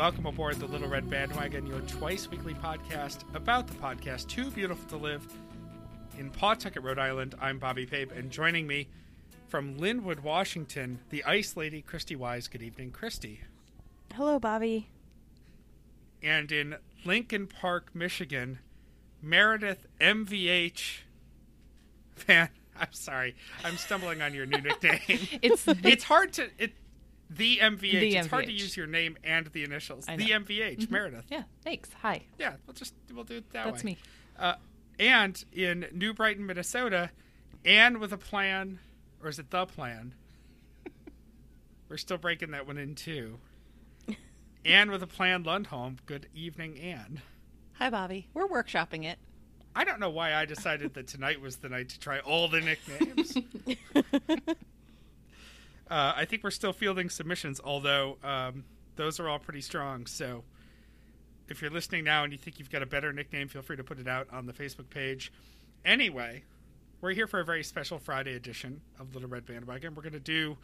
Welcome aboard the Little Red Bandwagon, your twice weekly podcast about the podcast Too Beautiful to Live in Pawtucket, Rhode Island. I'm Bobby Pape, and joining me from Lynnwood, Washington, the Ice Lady, Christy Wise. Good evening, Christy. Hello, Bobby. And in Lincoln Park, Michigan, Meredith MVH. Man, I'm sorry. I'm stumbling on your new nickname. It's it's hard to it the MVH. The it's hard to use your name and the initials. The. MVH, Meredith. yeah. Thanks. Hi. Yeah, we'll just we'll do it that That's way. me. Uh, and in New Brighton, Minnesota, and with a plan, or is it the plan? We're still breaking that one in two. and with a plan, Lundholm. Good evening, Anne. Hi, Bobby. We're workshopping it. I don't know why I decided that tonight was the night to try all the nicknames. uh, I think we're still fielding submissions, although um, those are all pretty strong. So if you're listening now and you think you've got a better nickname, feel free to put it out on the Facebook page. Anyway, we're here for a very special Friday edition of Little Red Bandwagon. We're going to do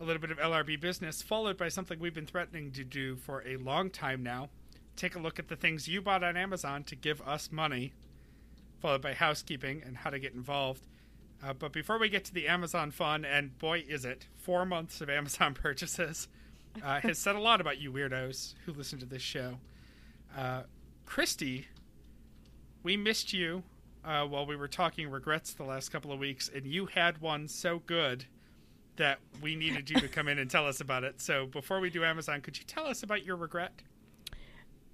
a little bit of LRB business, followed by something we've been threatening to do for a long time now. Take a look at the things you bought on Amazon to give us money followed by housekeeping and how to get involved. Uh, but before we get to the Amazon fun, and boy, is it four months of Amazon purchases, uh, has said a lot about you weirdos who listen to this show. Uh, Christy, we missed you uh, while we were talking regrets the last couple of weeks, and you had one so good that we needed you to come in and tell us about it. So before we do Amazon, could you tell us about your regret?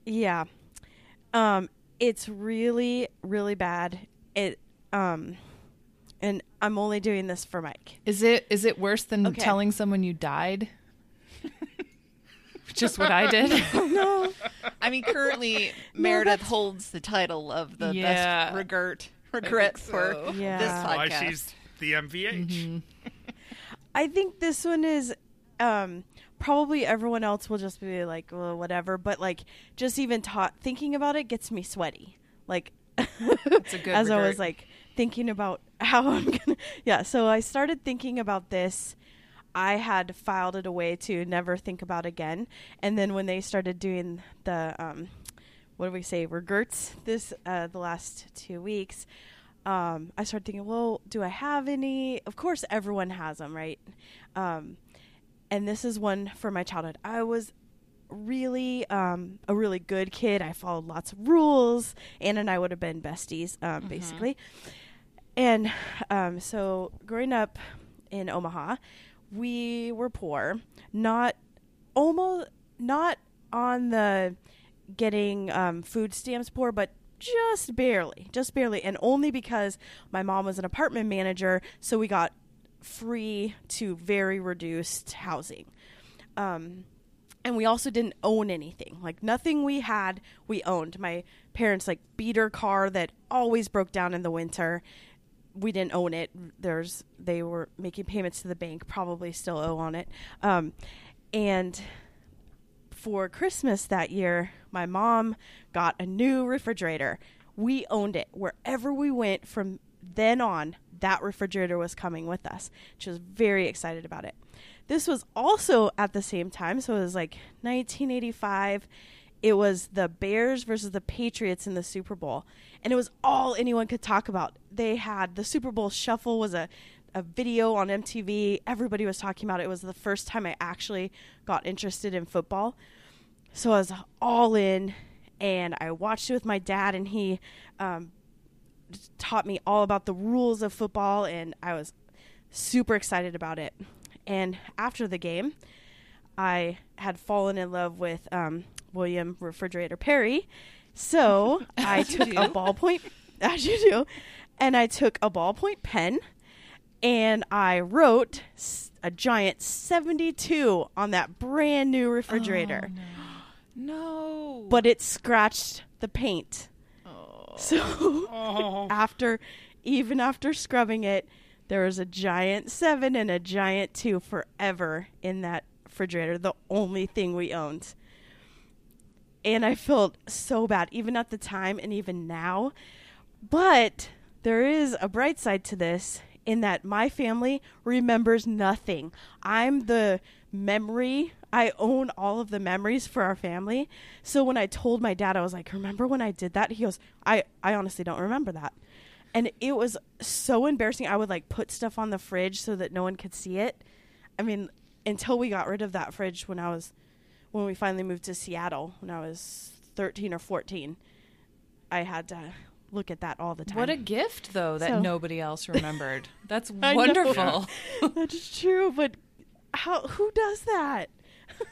Yeah. Um it's really really bad. It um and I'm only doing this for Mike. Is it is it worse than Okay. telling someone you died? Just what I did. no. I mean, currently Meredith holds the title of the Yeah. best regret regret think for. Yeah. this That's Why she's the MVH. I think this one is um probably everyone else will just be like well, whatever, but like just even ta- thinking about it gets me sweaty. Like a good as I was like thinking about how I'm gonna yeah, so I started thinking about this. I had filed it away to never think about again. And then when they started doing the um what do we say, regrets this uh the last two weeks, um, I started thinking, well, do I have any? Of course, everyone has them, right? Um, and this is one for my childhood. I was really um, a really good kid. I followed lots of rules. Anna and I would have been besties, um, basically. And um, so, growing up in Omaha, we were poor. Not almost not on the getting um, food stamps poor, but just barely, just barely, and only because my mom was an apartment manager, so we got free to very reduced housing. Um, and we also didn't own anything. Like nothing we had, we owned. My parents like beater car that always broke down in the winter. We didn't own it. There's they were making payments to the bank, probably still owe on it. Um, and for Christmas that year, my mom got a new refrigerator. We owned it. Wherever we went from then on, that refrigerator was coming with us. She was very excited about it. This was also at the same time, so it was like 1985. It was the Bears versus the Patriots in the Super Bowl, and it was all anyone could talk about. They had the Super Bowl shuffle was a a video on MTV. Everybody was talking about it. It was the first time I actually got interested in football. So I was all in, and I watched it with my dad, and he um, taught me all about the rules of football, and I was super excited about it. And after the game, I had fallen in love with um, William Refrigerator Perry. So I took a ballpoint, as you do, and I took a ballpoint pen and I wrote a giant 72 on that brand new refrigerator. no. But it scratched the paint. Oh. So Oh, after even after scrubbing it, there was a giant seven and a giant two forever in that refrigerator, the only thing we owned. And I felt so bad, even at the time and even now. But there is a bright side to this in that my family remembers nothing. I'm the memory. I own all of the memories for our family. So when I told my dad, I was like, "Remember when I did that?" He goes, "I I honestly don't remember that." And it was so embarrassing. I would like put stuff on the fridge so that no one could see it. I mean, until we got rid of that fridge when I was when we finally moved to Seattle when I was 13 or 14, I had to look at that all the time. What a gift, though, that So- nobody else remembered. That's I know. wonderful. That's true, but how who does that?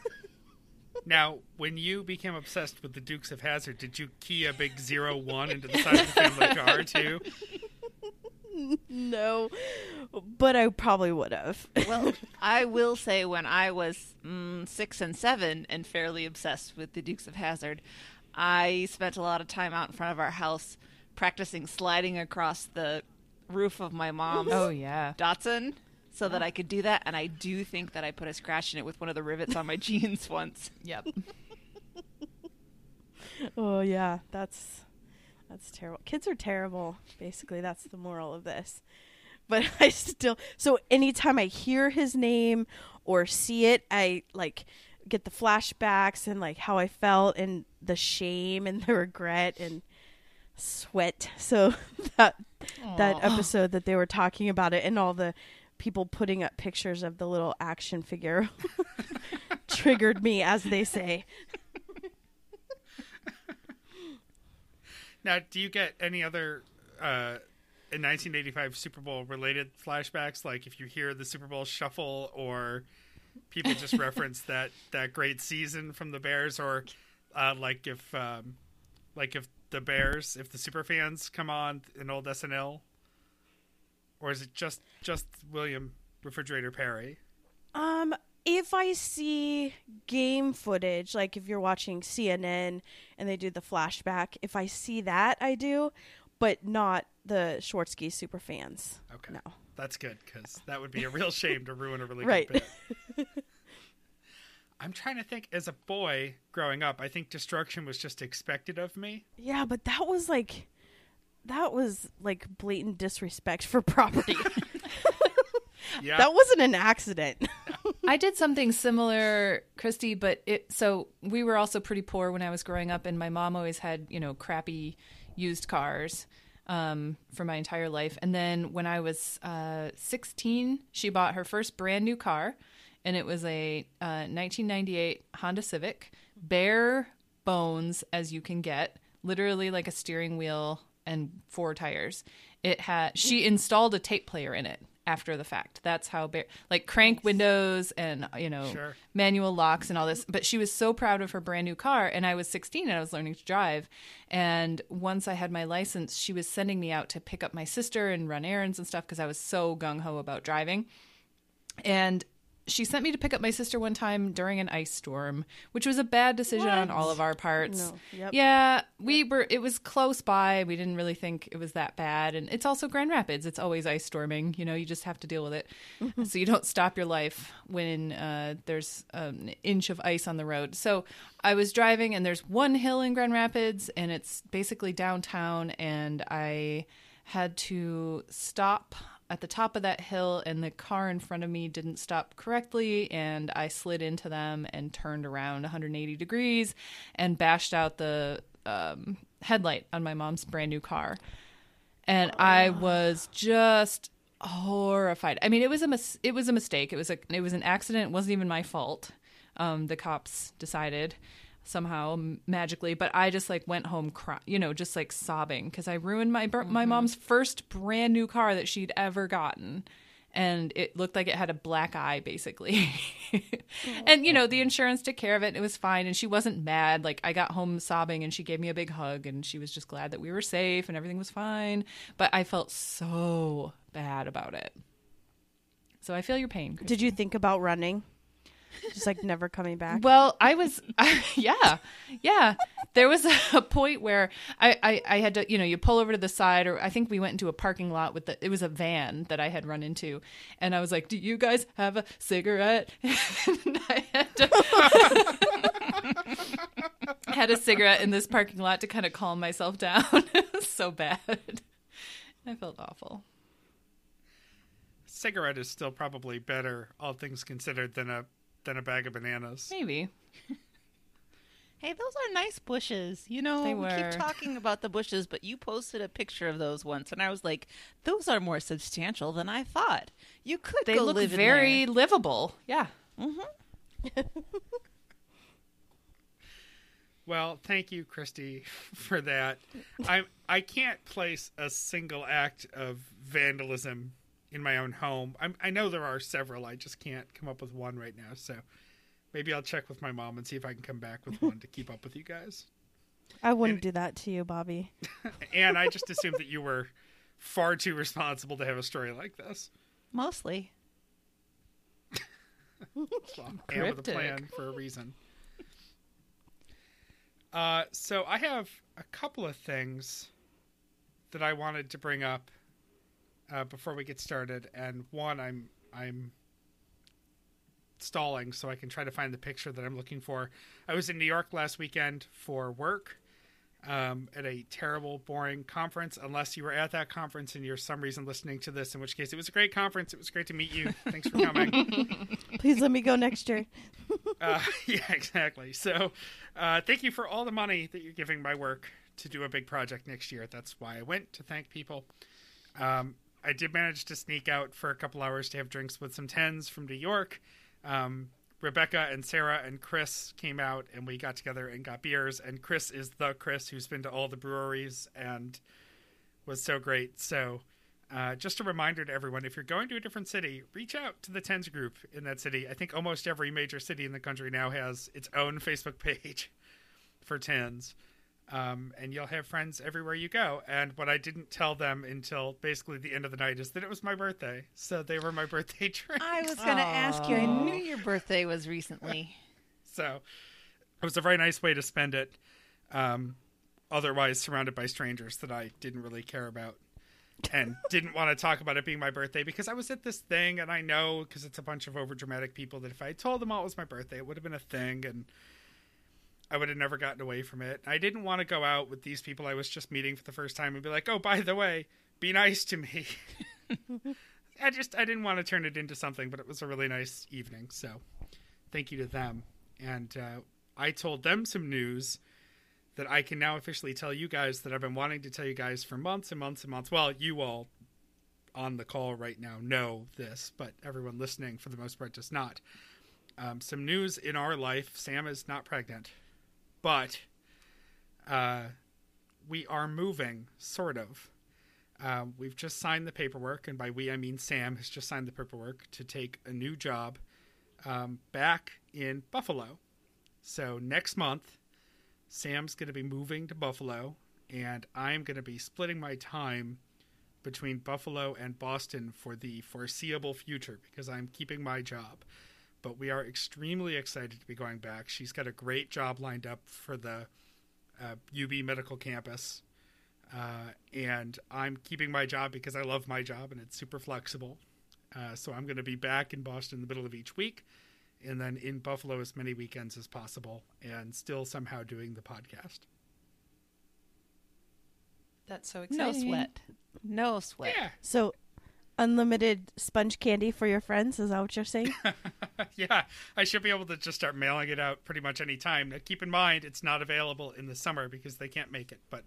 Now, when you became obsessed with the Dukes of Hazzard, did you key a big zero one into the side of the family car too? No, but I probably would have. Well, I will say when I was mm, six and seven and fairly obsessed with the Dukes of Hazzard, I spent a lot of time out in front of our house practicing sliding across the roof of my mom's oh, yeah. Datsun so that I could do that. And I do think that I put a scratch in it with one of the rivets on my jeans once. Yep. oh yeah, that's that's terrible. Kids are terrible. Basically, that's the moral of this. But I still so anytime I hear his name or see it, I like get the flashbacks and like how I felt and the shame and the regret and sweat. So that that episode that they were talking about it and all the people putting up pictures of the little action figure triggered me as they say. Now, do you get any other uh, in 1985 Super Bowl related flashbacks? Like if you hear the Super Bowl shuffle, or people just reference that that great season from the Bears, or uh, like if um, like if the Bears, if the super fans come on in old SNL, or is it just just William Refrigerator Perry? Um, if I see game footage, like if you're watching CNN and they do the flashback, if I see that, I do, but not the Swerski super fans. Okay, No. that's good because that would be a real shame to ruin a really Right. good bit. I'm trying to think. As a boy growing up, I think destruction was just expected of me. Yeah, but that was like, that was like blatant disrespect for property. Yeah, that wasn't an accident. I did something similar, Christy, but it so we were also pretty poor when I was growing up, and my mom always had you know crappy used cars um, for my entire life. And then when I was uh, 16, she bought her first brand new car, and it was a uh, 1998 Honda Civic, bare bones as you can get, literally like a steering wheel and four tires. It had she installed a tape player in it after the fact. That's how bare like crank windows and you know Sure. manual locks and all this. But she was so proud of her brand new car, and I was 16 and I was learning to drive. And once I had my license, she was sending me out to pick up my sister and run errands and stuff because I was so gung ho about driving. And she sent me to pick up my sister one time during an ice storm, which was a bad decision on all of our parts. No. Yep. Yeah, we were. It was close by. We didn't really think it was that bad, and it's also Grand Rapids. It's always ice storming. You know, you just have to deal with it, so you don't stop your life when uh, there's an inch of ice on the road. So I was driving, and there's one hill in Grand Rapids, and it's basically downtown, and I had to stop at the top of that hill and the car in front of me didn't stop correctly and I slid into them and turned around 180 degrees and bashed out the um, headlight on my mom's brand new car. And I was just horrified. I mean, it was a mis- it was a mistake. It was a it was an accident. It wasn't even my fault. Um, the cops decided somehow magically, but I just like went home, cry- you know, just like sobbing because I ruined my br- my mm-hmm. mom's first brand new car that she'd ever gotten, and it looked like it had a black eye basically. and you know, the mm-hmm. insurance took care of it. And it was fine, and she wasn't mad. Like I got home sobbing, and she gave me a big hug, and she was just glad that we were safe and everything was fine. But I felt so bad about it. So I feel your pain. Did you think about running? Just like never coming back. Well, I was, yeah, yeah. There was a point where I, I, I had to, you know, you pull over to the side, or I think we went into a parking lot with the, it was a van that I had run into, and I was like, "Do you guys have a cigarette?" and I had to. had a cigarette in this parking lot to kind of calm myself down. so bad. I felt awful. Cigarette is still probably better, all things considered, than a than a bag of bananas. Maybe. Hey, those are nice bushes. You know, They we were. keep talking about the bushes, but you posted a picture of those once, and I was like, those are more substantial than I thought. You could They go look live in very there. livable. Yeah. Mm-hmm. Well, thank you, Christy, for that. I I can't place a single act of vandalism in my own home. I'm, I know there are several. I just can't come up with one right now. So maybe I'll check with my mom and see if I can come back with one to keep up with you guys. I wouldn't do that to you, Bobby. And I just assumed that you were far too responsible to have a story like this. Mostly. Well, and with a plan for a reason. Uh, so I have a couple of things that I wanted to bring up uh, before we get started, and one I'm I'm stalling so I can try to find the picture that I'm looking for. I was in New York last weekend for work um, at a terrible, boring conference. Unless you were at that conference and you're some reason listening to this, in which case it was a great conference. It was great to meet you. Thanks for coming. Please let me go next year. Uh, yeah, exactly. So, uh, thank you for all the money that you're giving my work to do a big project next year. That's why I went to thank people. Um, I did manage to sneak out for a couple hours to have drinks with some tens from New York. Um, Rebecca and Sarah and Chris came out and we got together and got beers. And Chris is the Chris who's been to all the breweries and was so great. So, uh, just a reminder to everyone if you're going to a different city, reach out to the TENS group in that city. I think almost every major city in the country now has its own Facebook page for TENS. Um, and you'll have friends everywhere you go. And what I didn't tell them until basically the end of the night is that it was my birthday. So they were my birthday drinks. I was going to ask you. I knew your birthday was recently. So it was a very nice way to spend it. Um, otherwise, surrounded by strangers that I didn't really care about and didn't want to talk about it being my birthday because I was at this thing and I know because it's a bunch of overdramatic people that if I told them all it was my birthday, it would have been a thing and I would have never gotten away from it. I didn't want to go out with these people I was just meeting for the first time and be like, oh, by the way, be nice to me. I just I didn't want to turn it into something, but it was a really nice evening. So thank you to them. And uh, I told them some news that I can now officially tell you guys that I've been wanting to tell you guys for months and months and months. Well, you all on the call right now know this, but everyone listening for the most part does not. Um, some news in our life Sam is not pregnant, but uh, we are moving, sort of. Um, we've just signed the paperwork, and by we I mean Sam has just signed the paperwork to take a new job um, back in Buffalo. So next month, Sam's going to be moving to Buffalo, and I'm going to be splitting my time between Buffalo and Boston for the foreseeable future because I'm keeping my job. But we are extremely excited to be going back. She's got a great job lined up for the uh, UB Medical Campus. Uh, and I'm keeping my job because I love my job and it's super flexible. Uh, so I'm going to be back in Boston in the middle of each week and then in Buffalo as many weekends as possible and still somehow doing the podcast. That's so exciting. No exciting. sweat. No sweat. Yeah. So, unlimited sponge candy for your friends? Is that what you're saying? yeah, I should be able to just start mailing it out pretty much any time. Now, keep in mind, it's not available in the summer because they can't make it, but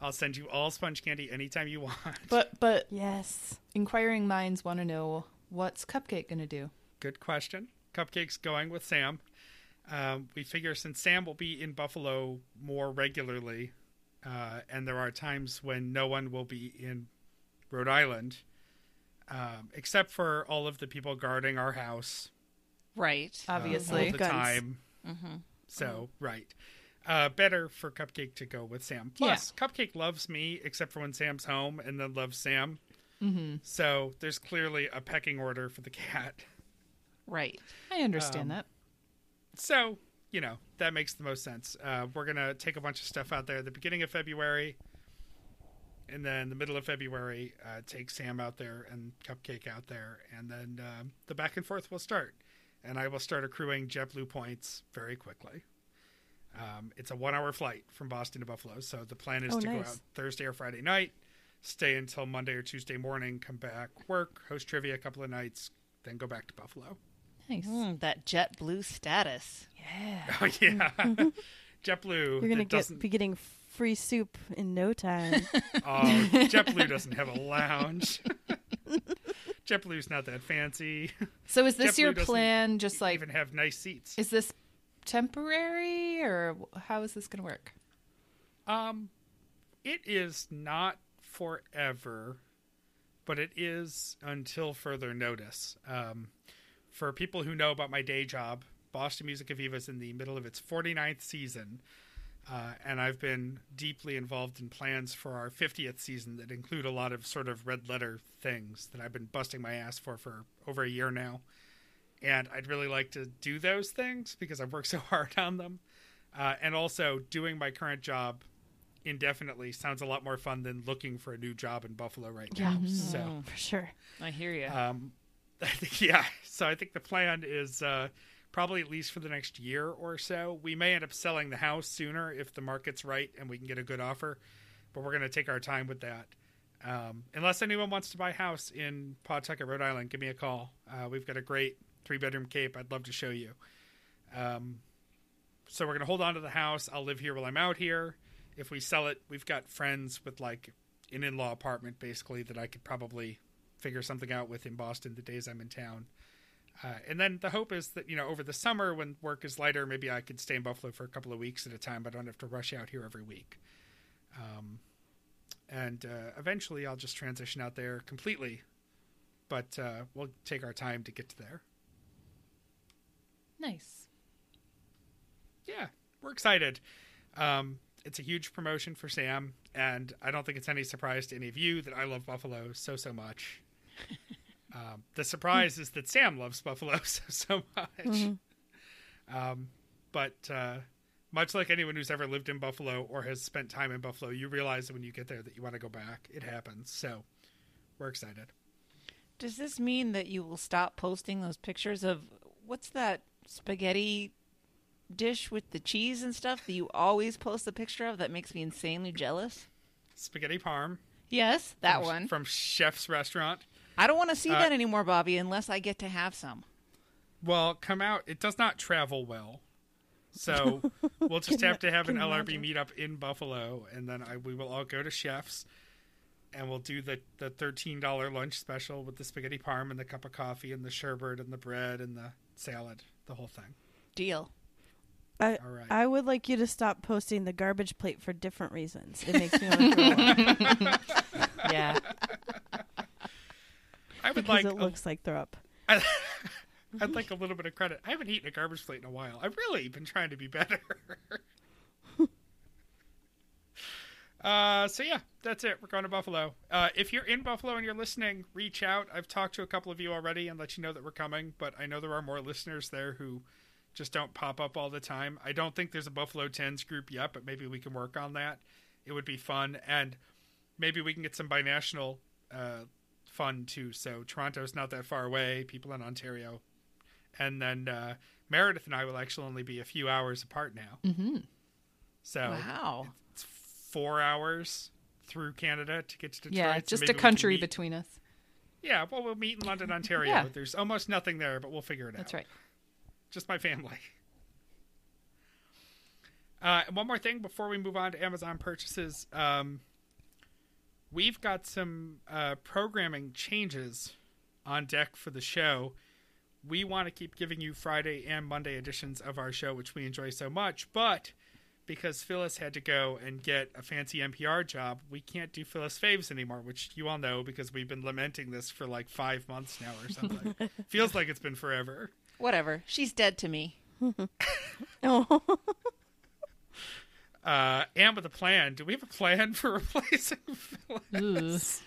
I'll send you all sponge candy anytime you want. But but yes. inquiring minds want to know what's Cupcake going to do? Good question. Cupcake's going with Sam. Um, we figure since Sam will be in Buffalo more regularly, uh, and there are times when no one will be in Rhode Island, um, except for all of the people guarding our house Right. uh, Obviously. all the Guns. time. So right, uh, better for Cupcake to go with Sam. Plus, Cupcake loves me except for when Sam's home, and then loves Sam. Mm-hmm. So there's clearly a pecking order for the cat. Right. I understand Um, that. So, you know, that makes the most sense. Uh, we're going to take a bunch of stuff out there at the beginning of February. And then the middle of February, uh, take Sam out there and Cupcake out there. And then um, the back and forth will start. And I will start accruing JetBlue points very quickly. Um, it's a one hour flight from Boston to Buffalo. So the plan is Oh, to go out Thursday or Friday night, stay until Monday or Tuesday morning, come back, work, host trivia a couple of nights, then go back to Buffalo. Nice. Mm, that JetBlue status. Yeah. Oh yeah, JetBlue. You're gonna get be getting free soup in no time. oh, JetBlue doesn't have a lounge. JetBlue's not that fancy. So is this JetBlue your plan? Just like, Even have nice seats. is this temporary or how is this going to work? Um, it is not forever, but it is until further notice. Um, for people who know about my day job, Boston Musica Viva is in the middle of its 49th season, uh, and I've been deeply involved in plans for our 50th season that include a lot of sort of red letter things that I've been busting my ass for for over a year now. And I'd really like to do those things because I've worked so hard on them. Uh, and also, doing my current job indefinitely sounds a lot more fun than looking for a new job in Buffalo right now. Yeah. So, For sure. I hear you. um, yeah. So I think the plan is uh, probably at least for the next year or so. We may end up selling the house sooner if the market's right and we can get a good offer, but we're going to take our time with that. Um, unless anyone wants to buy a house in Pawtucket, Rhode Island, give me a call. Uh, we've got a great three bedroom cape. I'd love to show you. Um, so we're going to hold on to the house. I'll live here while I'm out here. If we sell it, we've got friends with like an in law apartment basically that I could probably figure something out with in Boston the days I'm in town. Uh, and then the hope is that, you know, over the summer when work is lighter, maybe I could stay in Buffalo for a couple of weeks at a time. But I don't have to rush out here every week. Um, and uh, eventually I'll just transition out there completely. But uh, we'll take our time to get to there. Nice. yeah, we're excited. Um, it's a huge promotion for Sam, and I don't think it's any surprise to any of you that I love Buffalo so so much. um, the surprise is that Sam loves Buffalo so so much. Um, but uh, much like anyone who's ever lived in Buffalo or has spent time in Buffalo, you realize when you get there that you want to go back. It happens. So we're excited. Does this mean that you will stop posting those pictures of what's that spaghetti dish with the cheese and stuff that you always post the picture of that makes me insanely jealous? Spaghetti parm. Yes, that from, one. from Chef's Restaurant. I don't want to see Uh, that anymore, Bobby, unless I get to have some. Well, come out. It does not travel well. So we'll just have to have an LRB imagine. meetup in Buffalo, and then I, we will all go to Chef's, and we'll do the the thirteen dollar lunch special with the spaghetti parm and the cup of coffee and the sherbet and the bread and the salad, the whole thing. Deal. I, All right. I would like you to stop posting the garbage plate for different reasons. It makes me want to throw up Yeah. I would because like it a- looks like throw up. I'd like a little bit of credit. I haven't eaten a garbage plate in a while. I've really been trying to be better. uh, so yeah, that's it. We're going to Buffalo. Uh, if you're in Buffalo and you're listening, reach out. I've talked to a couple of you already and let you know that we're coming. But I know there are more listeners there who just don't pop up all the time. I don't think there's a Buffalo Tens group yet, but maybe we can work on that. It would be fun, and maybe we can get some binational uh, fun too. So Toronto's not that far away. People in Ontario, and then uh, Meredith and I will actually only be a few hours apart now. Mm-hmm. So Wow. it's four hours through Canada to get to Detroit. Yeah, so just maybe a country between us. Yeah, well, we'll meet in London, Ontario. Yeah. There's almost nothing there, but we'll figure it out. That's right. Just my family. Uh, and one more thing before we move on to Amazon purchases. Um, we've got some uh, programming changes on deck for the show. We want to keep giving you Friday and Monday editions of our show, which we enjoy so much. But because Phyllis had to go and get a fancy NPR job, we can't do Phyllis Faves anymore, which you all know because we've been lamenting this for like five months now or something. Feels like it's been forever. Whatever. She's dead to me. Oh, Uh, and with a plan, do we have a plan for replacing Phyllis?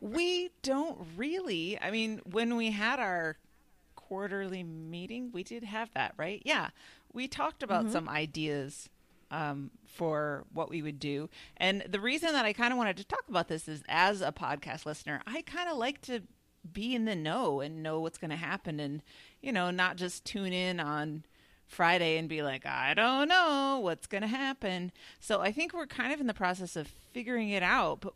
We don't really. I mean, when we had our quarterly meeting, we did have that, right? Yeah. We talked about some ideas um, for what we would do. And the reason that I kind of wanted to talk about this is as a podcast listener, I kind of like to be in the know and know what's going to happen and, you know, not just tune in on Friday and be like, I don't know what's going to happen. So I think we're kind of in the process of figuring it out. But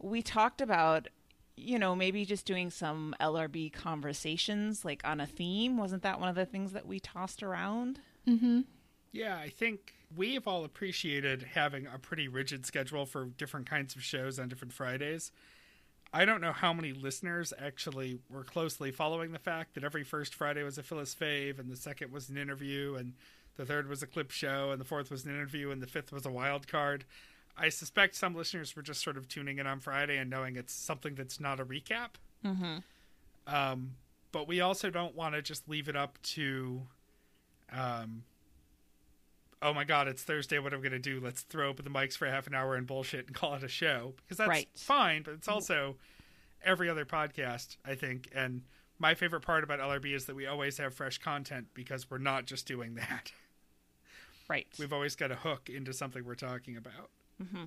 we talked about, you know, maybe just doing some LRB conversations like on a theme. Wasn't that one of the things that we tossed around? Mm-hmm. Yeah, I think we have all appreciated having a pretty rigid schedule for different kinds of shows on different Fridays. I don't know how many listeners actually were closely following the fact that every first Friday was a Phyllis Fave, and the second was an interview, and the third was a clip show, and the fourth was an interview, and the fifth was a wild card. I suspect some listeners were just sort of tuning in on Friday and knowing it's something that's not a recap. Mm-hmm. Um, but we also don't want to just leave it up to, um, oh my God, it's Thursday. What are we going to do? Let's throw open the mics for half an hour and bullshit and call it a show. Because that's Right. fine, but it's mm-hmm. also every other podcast, I think. And my favorite part about LRB is that we always have fresh content because we're not just doing that. Right. We've always got a hook into something we're talking about. Mm-hmm.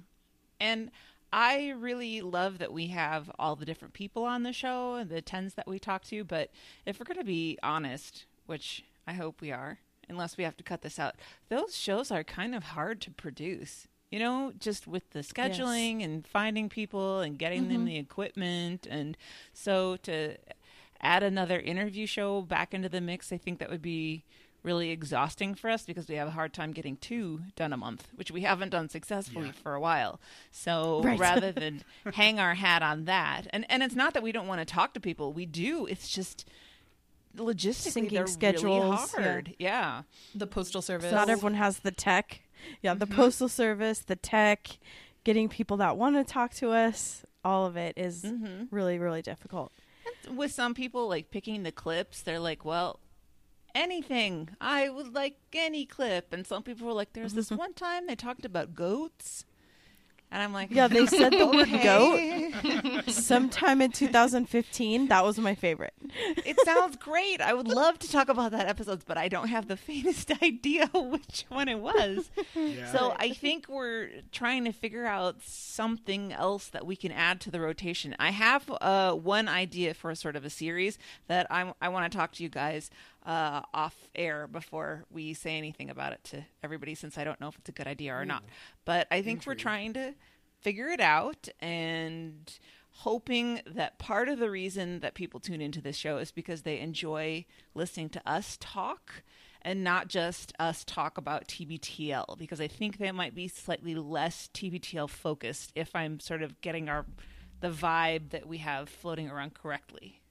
And I really love that we have all the different people on the show and the tens that we talk to. But if we're going to be honest, which I hope we are, unless we have to cut this out, those shows are kind of hard to produce. You know, just with the scheduling and finding people and getting them mm-hmm. the equipment. And so to add another interview show back into the mix, I think that would be really exhausting for us because we have a hard time getting two done a month, which we haven't done successfully Yeah. for a while. So Right. rather than hang our hat on that, and and it's not that we don't want to talk to people, we do. It's just logistically Syncing their schedules, really yeah. hard. Yeah. The postal service. Not everyone has the tech. Yeah, the mm-hmm. postal service, the tech, getting people that want to talk to us, all of it is mm-hmm. really, really difficult. With some people, like picking the clips, they're like, well. Anything. I would like any clip. And some people were like, there's this mm-hmm. one time they talked about goats. And I'm like, Yeah, they said the word goat sometime in 2015. That was my favorite. it sounds great. I would love to talk about that episode, but I don't have the faintest idea which one it was. Yeah. So I think we're trying to figure out something else that we can add to the rotation. I have uh, one idea for a sort of a series that I'm, I want to talk to you guys uh, off air before we say anything about it to everybody, since I don't know if it's a good idea or not. But I think we're trying to figure it out and hoping that part of the reason that people tune into this show is because they enjoy listening to us talk and not just us talk about TBTL because I think they might be slightly less TBTL focused if I'm sort of getting our the vibe that we have floating around correctly.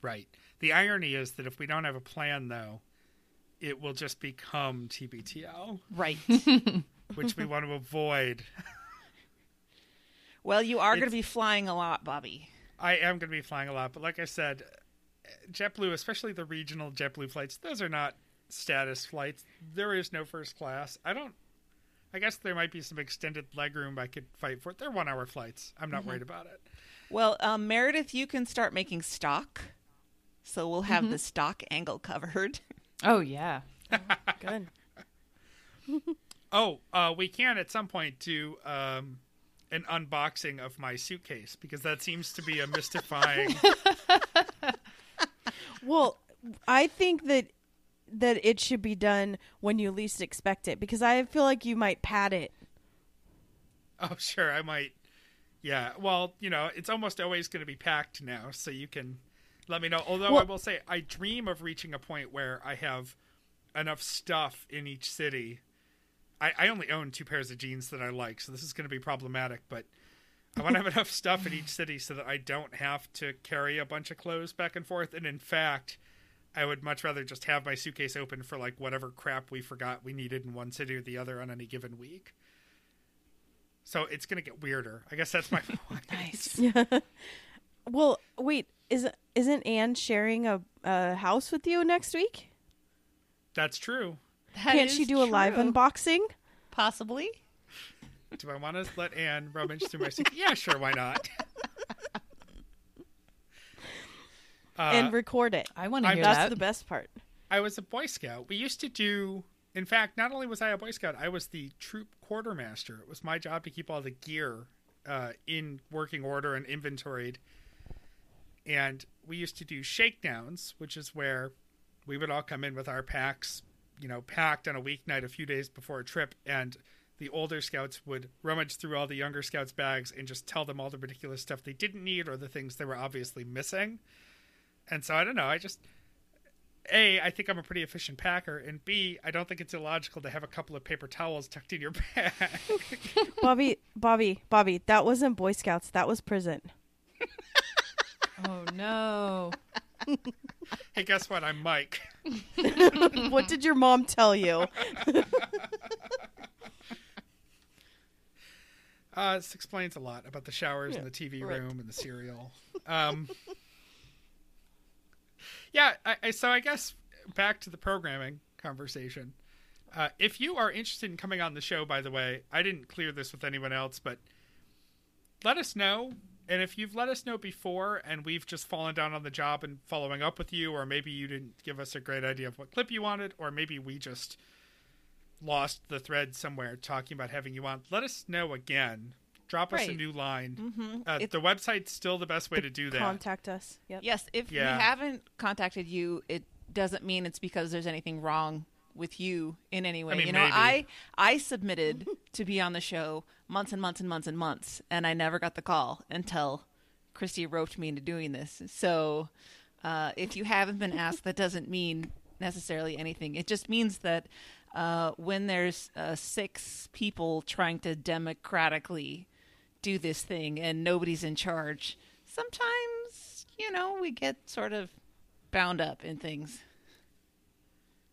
Right. The irony is that if we don't have a plan, though, it will just become TBTL, Right. which we want to avoid. well, you are going to be flying a lot, Bobby. I am going to be flying a lot, but like I said, JetBlue, especially the regional JetBlue flights, those are not status flights. There is no first class. I don't. I guess there might be some extended legroom I could fight for. They're one hour flights. I'm not worried about it. Well, um, Meredith, you can start making stock. So we'll have the stock angle covered. Oh yeah. Good. Oh, uh, we can at some point do um, an unboxing of my suitcase because that seems to be a mystifying. Well, I think that that it should be done when you least expect it because I feel like you might pad it. oh, sure, I might. Yeah, well, you know, it's almost always going to be packed now, so you can let me know. Although I will say, I dream of reaching a point where I have enough stuff in each city. I, I only own two pairs of jeans that I like, so this is going to be problematic, but I want to have enough stuff in each city so that I don't have to carry a bunch of clothes back and forth. And in fact, I would much rather just have my suitcase open for like whatever crap we forgot we needed in one city or the other on any given week. So it's going to get weirder. I guess that's my point. Nice. Well, wait, is isn't Anne sharing a, a house with you next week? That's true. That Can't she do a live unboxing? Possibly. Do I want to let Anne rummage through my suitcase? Yeah, sure. Why not? Uh, and record it. I want to I'm- hear That's that. the best part. I was a Boy Scout. We used to do. In fact, not only was I a Boy Scout, I was the troop quartermaster. It was my job to keep all the gear uh, in working order and inventoried. And we used to do shakedowns, which is where we would all come in with our packs, you know, packed on a weeknight a few days before a trip, and the older scouts would rummage through all the younger scouts' bags and just tell them all the ridiculous stuff they didn't need or the things they were obviously missing. And so I don't know. I just a, I think I'm a pretty efficient packer, and B, I don't think it's illogical to have a couple of paper towels tucked in your bag. Bobby, Bobby, Bobby, that wasn't Boy Scouts. That was prison. Oh no. hey, guess what? I'm Mike. what did your mom tell you? Uh, this explains a lot about the showers and the TV right. room and the cereal. Um, yeah, I, I, so I guess back to the programming conversation. Uh, if you are interested in coming on the show, by the way, I didn't clear this with anyone else, but let us know. And if you've let us know before and we've just fallen down on the job and following up with you, or maybe you didn't give us a great idea of what clip you wanted, or maybe we just lost the thread somewhere talking about having you on, let us know again. Drop us a new line. Mm-hmm. Uh, the website's still the best way to do that. Contact us. Yep. Yes, if Yeah. we haven't contacted you, it doesn't mean it's because there's anything wrong with you in any way. I mean, you know, maybe. I I submitted to be on the show months and months and months and months, and I never got the call until Christy roped me into doing this. So, uh, if you haven't been asked, that doesn't mean necessarily anything. It just means that uh, when there's uh, six people trying to democratically do this thing and nobody's in charge, sometimes, you know, we get sort of bound up in things.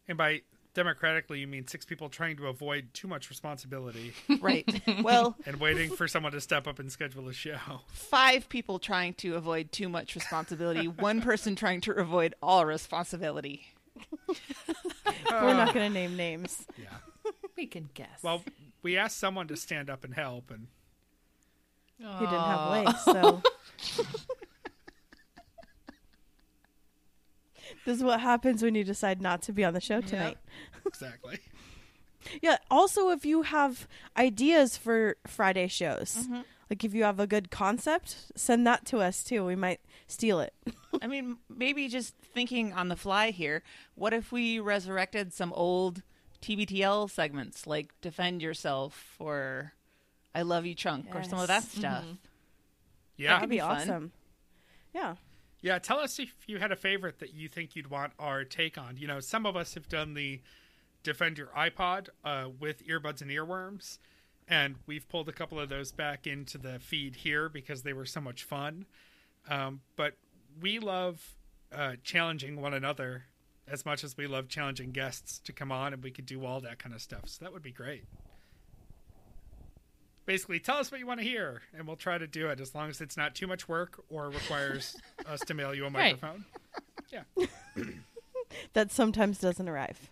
And by democratically, you mean six people trying to avoid too much responsibility Right. well, and waiting for someone to step up and schedule a show. five people trying to avoid too much responsibility, one person trying to avoid all responsibility. We're not going to name names. Yeah. We can guess. Well, we asked someone to stand up and help, and He didn't have legs, so. This is what happens when you decide not to be on the show tonight. exactly. Yeah. Also, if you have ideas for Friday shows, mm-hmm. like if you have a good concept, send that to us too. We might steal it. I mean, maybe just thinking on the fly here, what if we resurrected some old TBTL segments like Defend Yourself or I Love You Chunk or some of that Yes. stuff? Mm-hmm. Yeah. That'd be, be fun. awesome. Yeah. Yeah, tell us if you had a favorite that you think you'd want our take on. You know, some of us have done the Defend Your iPod uh, with earbuds and earworms, and we've pulled a couple of those back into the feed here because they were so much fun. Um, but we love uh, challenging one another as much as we love challenging guests to come on, and we could do all that kind of stuff. So that would be great. Basically, tell us what you want to hear, and we'll try to do it as long as it's not too much work or requires us to mail you a Right. Yeah. That sometimes doesn't arrive.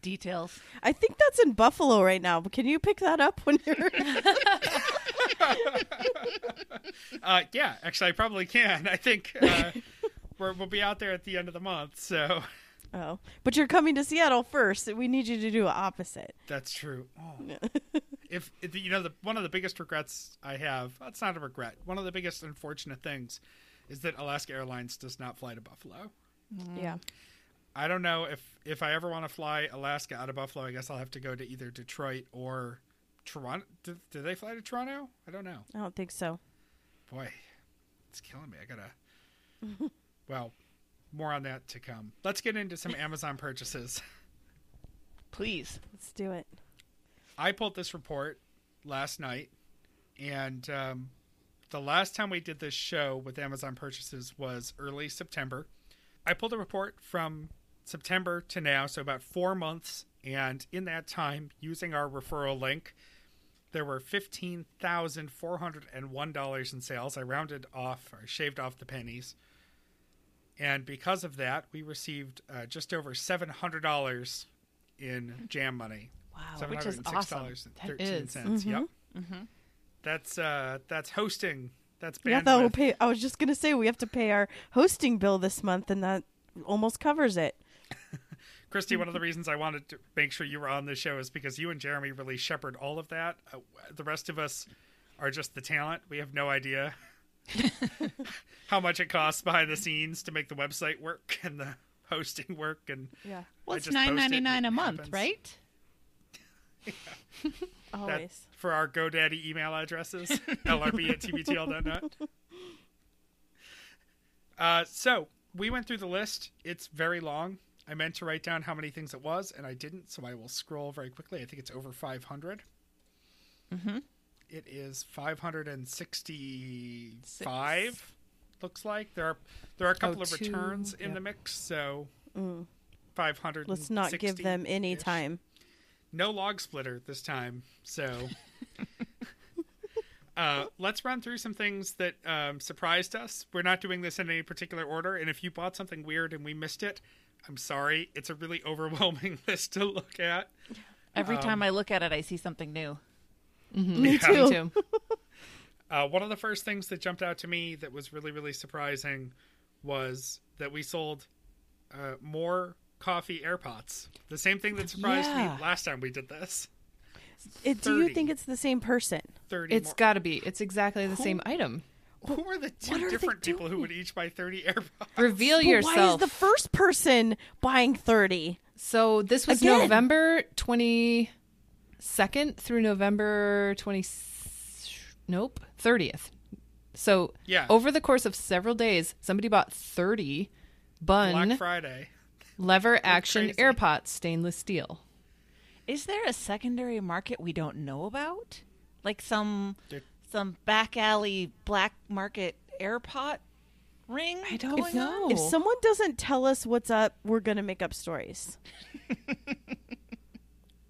Details. I think that's in Buffalo right now. But can you pick that up when you're? Uh, yeah, actually, I probably can. I think uh, we're, we'll be out there at the end of the month, so oh, but you're coming to Seattle first. We need you to do opposite. that's true. Oh. if, if you know, the one of the biggest regrets I have, that's not a regret. One of the biggest unfortunate things is that Alaska Airlines does not fly to Buffalo. Mm-hmm. Yeah. I don't know if if I ever want to fly Alaska out of Buffalo. I guess I'll have to go to either Detroit or Toronto. Do, do they fly to Toronto? I don't know. I don't think so. Boy, it's killing me. I gotta. well, more on that to come. Let's get into some Amazon purchases. Please. Let's do it. I pulled this report last night, and um, the last time we did this show with Amazon purchases was early September. I pulled a report from September to now, so about four months, and in that time, using our referral link, there were fifteen thousand four hundred and one dollars in sales. I rounded off or shaved off the pennies, and because of that, we received uh, just over seven hundred dollars in jam money. Wow, which is awesome. That is. Yep. That's uh, that's hosting That's Yeah, that will pay. I was just gonna say we have to pay our hosting bill this month, and that almost covers it. Christy, one of the reasons I wanted to make sure you were on the show is because you and Jeremy really shepherd all of that. Uh, the rest of us are just the talent. We have no idea how much it costs behind the scenes to make the website work and the hosting work. And Yeah, Well, I it's just post it nine and ninety nine it a month, happens. right? that always. for our GoDaddy email addresses, lrb at tbtl.net. Uh, so we went through the list. It's very long. I meant to write down how many things it was, and I didn't, so I will scroll very quickly. I think it's over 500. Mm-hmm. It is 565. Looks like there are there are a couple Oh, of two, returns in yeah. the mix, so Mm. 500. Let's not give them any time. No log splitter this time. So uh, let's run through some things that um, surprised us. We're not doing this in any particular order, and if you bought something weird and we missed it, I'm sorry. It's a really overwhelming list to look at. Every Um, time I look at it, I see something new. Me Yeah. too. Me too. Uh, one of the first things that jumped out to me that was really, really surprising was that we sold uh, more coffee airpots. The same thing that surprised Yeah. me last time we did this. It, do you think it's the same person? 30 It's more. got to be. It's exactly the same item. Who are the two are different people who would each buy 30 airpots? Reveal But why is the first person buying thirty? so this was Again. November twenty second through November twenty. Nope, thirtieth. So Yeah. over the course of several days, somebody bought thirty bun Black Friday. lever action crazy. airpots stainless steel. Is there a secondary market we don't know about? Like some There- some back alley black market airpot ring? I don't going know. If someone doesn't tell us what's up, we're gonna make up stories.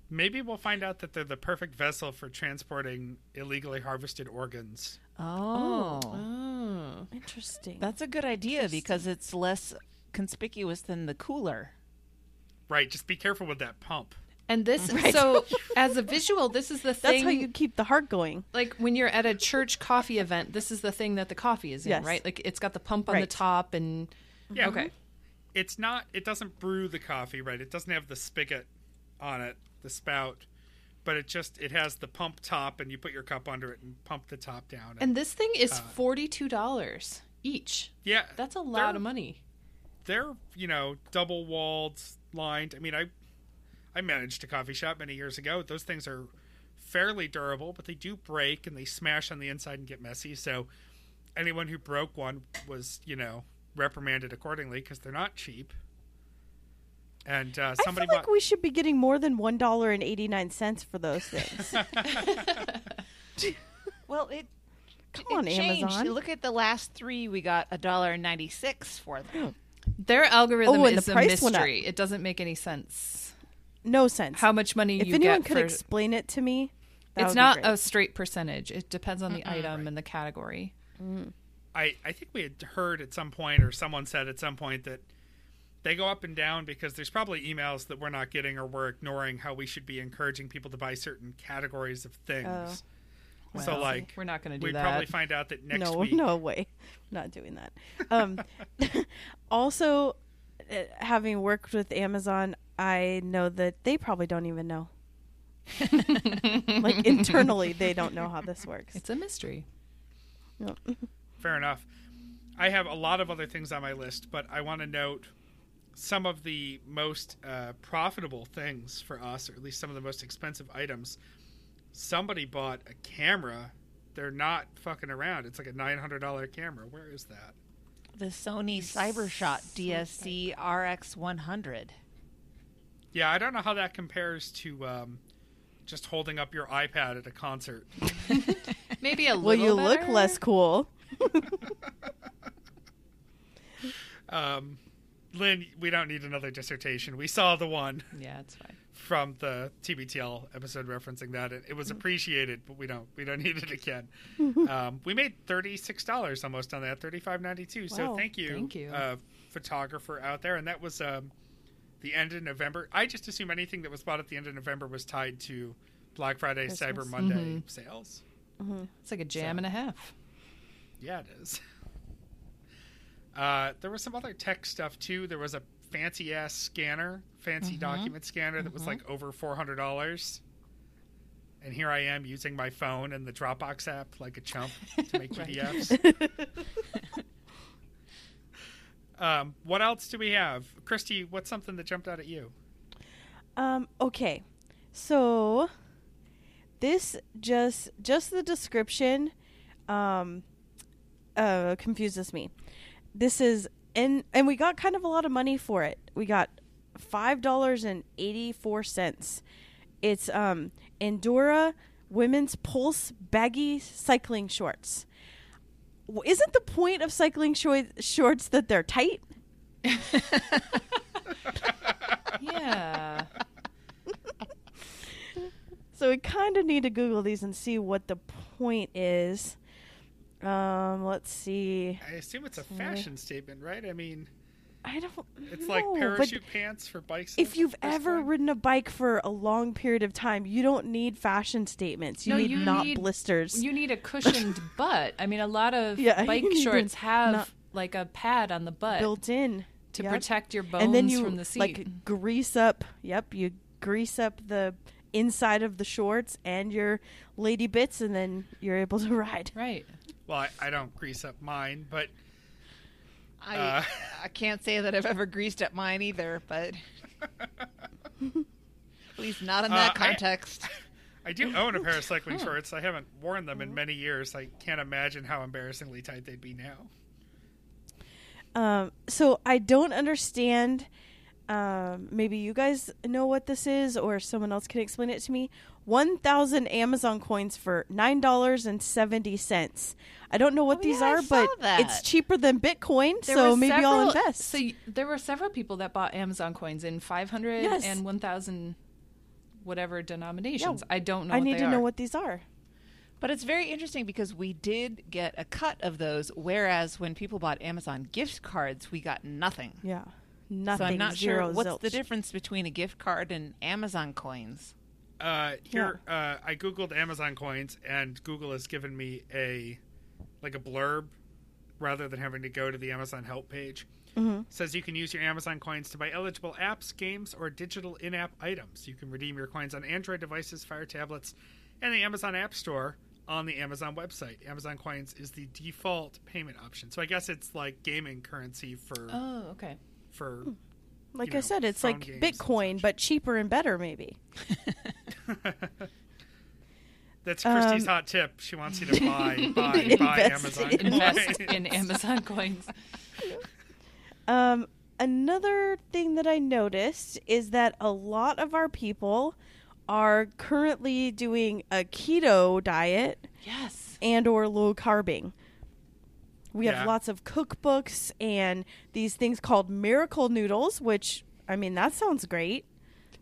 Maybe we'll find out that they're the perfect vessel for transporting illegally harvested organs. Oh. Oh. oh. Interesting. That's a good idea because it's less conspicuous than the cooler. Right, just be careful with that pump. And this, so as a visual, this is the thing. That's how you keep the heart going. like when you're at a church coffee event, this is the thing that the coffee is in, Yes. right? Like it's got the pump on the top, and Yeah. okay, It's not it doesn't brew the coffee, right? It doesn't have the spigot on it, the spout. But it just it has the pump top and you put your cup under it and pump the top down. and this thing is uh, forty two dollars each. yeah. That's a lot of money. they're you know double walled lined i mean i i managed a coffee shop many years ago those things are fairly durable but they do break and they smash on the inside and get messy so anyone who broke one was you know reprimanded accordingly because they're not cheap and uh, I somebody feel like bought we should be getting more than one dollar and eighty nine cents for those things. Well, it Come on, it changed. Amazon. Look at the last three. We got a dollar and ninety six for them. Their algorithm Oh, and the is a price went up. mystery. It doesn't make any sense. no sense. How much money if you anyone get could for explain it to me, that it's would be not great. a straight percentage. It depends on the item and the category. I, I think we had heard at some point, or someone said at some point, that they go up and down because there's probably emails that we're not getting or we're ignoring how we should be encouraging people to buy certain categories of things. so, Well, like, we're not going to do that. we'd that. probably find out that next no, week. no way, not doing that. Um, also, uh, having worked with Amazon, I know that they probably don't even know. like internally, they don't know how this works. it's a mystery. No. Fair enough. I have a lot of other things on my list, but I want to note some of the most uh, profitable things for us, or at least some of the most expensive items. Somebody bought a camera. They're not fucking around. It's like a nine hundred dollar camera. Where is that? The Sony CyberShot DSC RX one hundred. Yeah, I don't know how that compares to um, just holding up your iPad at a concert. Maybe a little. Well, little you look less cool. Um, Lynn, we don't need another dissertation. We saw the one Yeah, it's fine. from the TBTL episode referencing that. It, it was appreciated, but we don't we don't need it again. um, we made thirty six dollars almost on that, thirty five ninety two. So Wow, thank you, thank you. Uh, photographer out there, and that was um, the end of November. I just assume anything that was bought at the end of November was tied to Black Friday, Cyber Christmas. Monday Mhm. sales. It's like a jam So- and a half. Yeah, it is. Uh, there was some other tech stuff too. There was a fancy ass scanner, fancy document scanner that was like over four hundred dollars. And here I am using my phone and the Dropbox app like a chump to make PDFs. um, what else do we have, Christy? What's something that jumped out at you? Um, okay. So this just just the description um uh confuses me. This is and and we got kind of a lot of money for it. We got five dollars and eighty four cents. It's um Endura women's pulse baggy cycling shorts. Isn't the point of cycling shor- shorts that they're tight? Yeah. So we kind of need to Google these and see what the point is. Um, let's see. I assume it's a fashion statement, right? I mean, I don't. it's like know, but parachute pants for bikes. If you've ever point. ridden a bike for a long period of time, you don't need fashion statements. You No, need you not need- blisters. You need a cushioned butt. I mean, a lot of Yeah, bike shorts have not- like a pad on the butt built in to Yep. protect your bones and then you from the seat. like grease up. Yep, you grease up the inside of the shorts and your lady bits, and then you're able to ride. right. Well, I, I don't grease up mine, but I Uh. I can't say that I've ever greased up mine either, but at least not in Uh, that I- context. I do own a pair of cycling shorts. I haven't worn them in many years. I can't imagine how embarrassingly tight they'd be now. Um, so I don't understand. Um, maybe you guys know what this is, or someone else can explain it to me. One thousand Amazon coins for nine dollars and seventy cents. I don't know what Oh, these yeah, are, but that. it's cheaper than Bitcoin, There so maybe I'll invest. So y- there were several people that bought Amazon coins in 500 Yes. and 1,000 whatever denominations. Yeah, I don't know. I need to are. know what these are. But it's very interesting because we did get a cut of those, whereas when people bought Amazon gift cards, we got nothing. Yeah, nothing. so I'm not zero sure what's zilch. the difference between a gift card and Amazon coins. Uh, here, uh, I googled Amazon coins, and Google has given me a like a blurb rather than having to go to the Amazon help page. Mm-hmm. Says you can use your Amazon coins to buy eligible apps, games, or digital in-app items. You can redeem your coins on Android devices, Fire tablets, and the Amazon App Store on the Amazon website. Amazon coins is the default payment option. So I guess it's like gaming currency for Oh, okay. For Like you I know, said, it's like games and Bitcoin, such. but cheaper and better, maybe. That's Christy's Um, hot tip. She wants you to buy buy buy Invest Amazon in- Invest coins. in Amazon coins. Um, another thing that I noticed is that a lot of our people are currently doing a keto diet Yes. and or low carbing. We have Yeah. lots of cookbooks and these things called miracle noodles, which I mean that sounds great.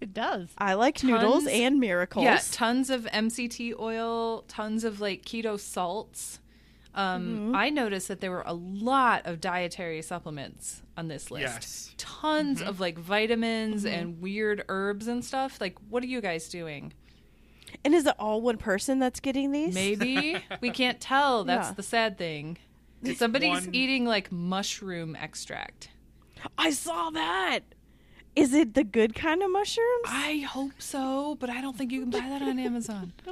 It does. I like noodles and miracles. Yeah, tons of MCT oil, tons of like keto salts. Um, Mm-hmm. I noticed that there were a lot of dietary supplements on this list. Yes. Tons Mm-hmm. of like vitamins and weird herbs and stuff. Like, what are you guys doing? And is it all one person that's getting these? Maybe we can't tell. That's Yeah. the sad thing. It's Somebody's one- eating like mushroom extract. I saw that. Is it the good kind of mushrooms? I hope so, but I don't think you can buy that on Amazon.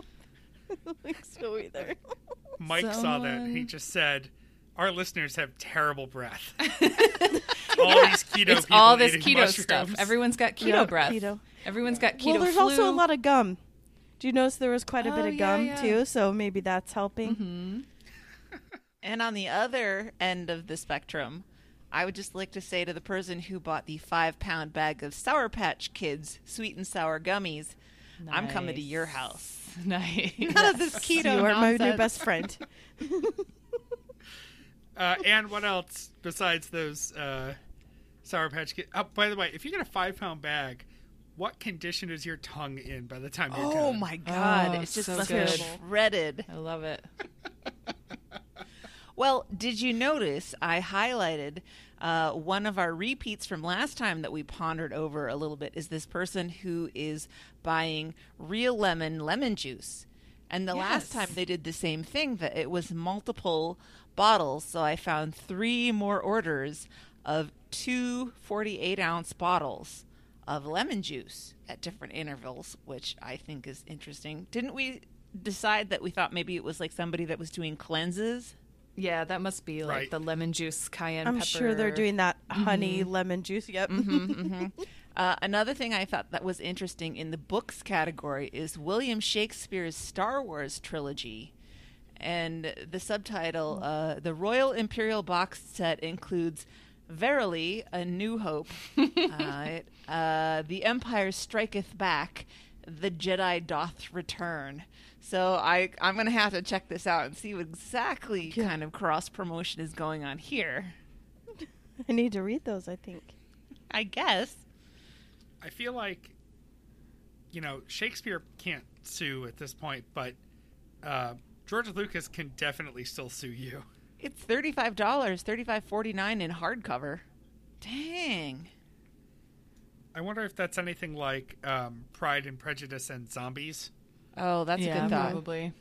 I don't think so either. Mike saw that and he just said, "Our listeners have terrible breath." all these keto it's people all this eating keto mushrooms. stuff. Everyone's got keto Yeah, breath. keto. Everyone's got keto well, there's flu. also a lot of gum. Do you notice there was quite a Oh, bit of yeah, gum yeah. too? So maybe that's helping. Mm-hmm. And on the other end of the spectrum, I would just like to say to the person who bought the five pound bag of Sour Patch Kids sweet and sour gummies, I'm coming to your house. Nice. None of this keto you are my new best friend. Uh, and what else besides those uh, Sour Patch Kids? Oh, by the way, if you get a five pound bag, what condition is your tongue in by the time you're Oh done? Oh my god, Oh, it's just so good. shredded. I love it. Well, did you notice I highlighted uh, one of our repeats from last time that we pondered over a little bit? Is this person who is buying real lemon lemon juice? And the last time they did the same thing, that it was multiple bottles. So I found three more orders of two 48 ounce bottles of lemon juice at different intervals, which I think is interesting. Didn't we decide that we thought maybe it was like somebody that was doing cleanses? Yeah, that must be like Right. the lemon juice cayenne I'm pepper. sure they're doing that honey lemon juice. Yep. Uh, another thing I thought that was interesting in the books category is William Shakespeare's Star Wars trilogy. And the subtitle, uh, The Royal Imperial Box Set includes Verily, A New Hope, uh, uh, The Empire Striketh Back, The Jedi Doth Return. So I, I'm going to have to check this out and see what exactly Yeah. kind of cross promotion is going on here. I need to read those. I think. I guess. I feel like, you know, Shakespeare can't sue at this point, but uh, George Lucas can definitely still sue you. It's thirty-five dollars, thirty-five forty-nine in hardcover. Dang. I wonder if that's anything like um, Pride and Prejudice and Zombies, Oh, that's yeah, a good thought. probably.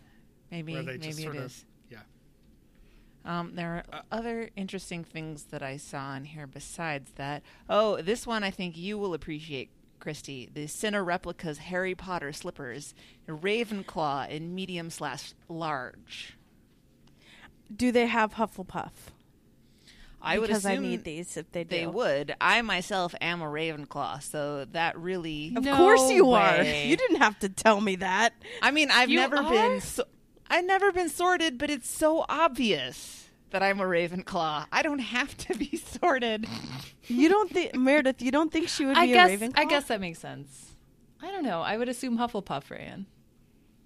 Maybe, where they just maybe sort it of, is. yeah. Um, there are Uh, other interesting things that I saw in here besides that. Oh, this one I think you will appreciate, Christy. The Cine Replicas Harry Potter slippers, Ravenclaw in medium slash large. Do they have Hufflepuff? I would because assume I need these if they do. they would. I myself am a Ravenclaw, so that really. Of No course you are. You didn't have to tell me that. I mean, I've You never are? been. So- I've never been sorted, but it's so obvious that I'm a Ravenclaw. I don't have to be sorted. You don't think Meredith? You don't think she would I be guess a Ravenclaw? I guess that makes sense. I don't know. I would assume Hufflepuff ran.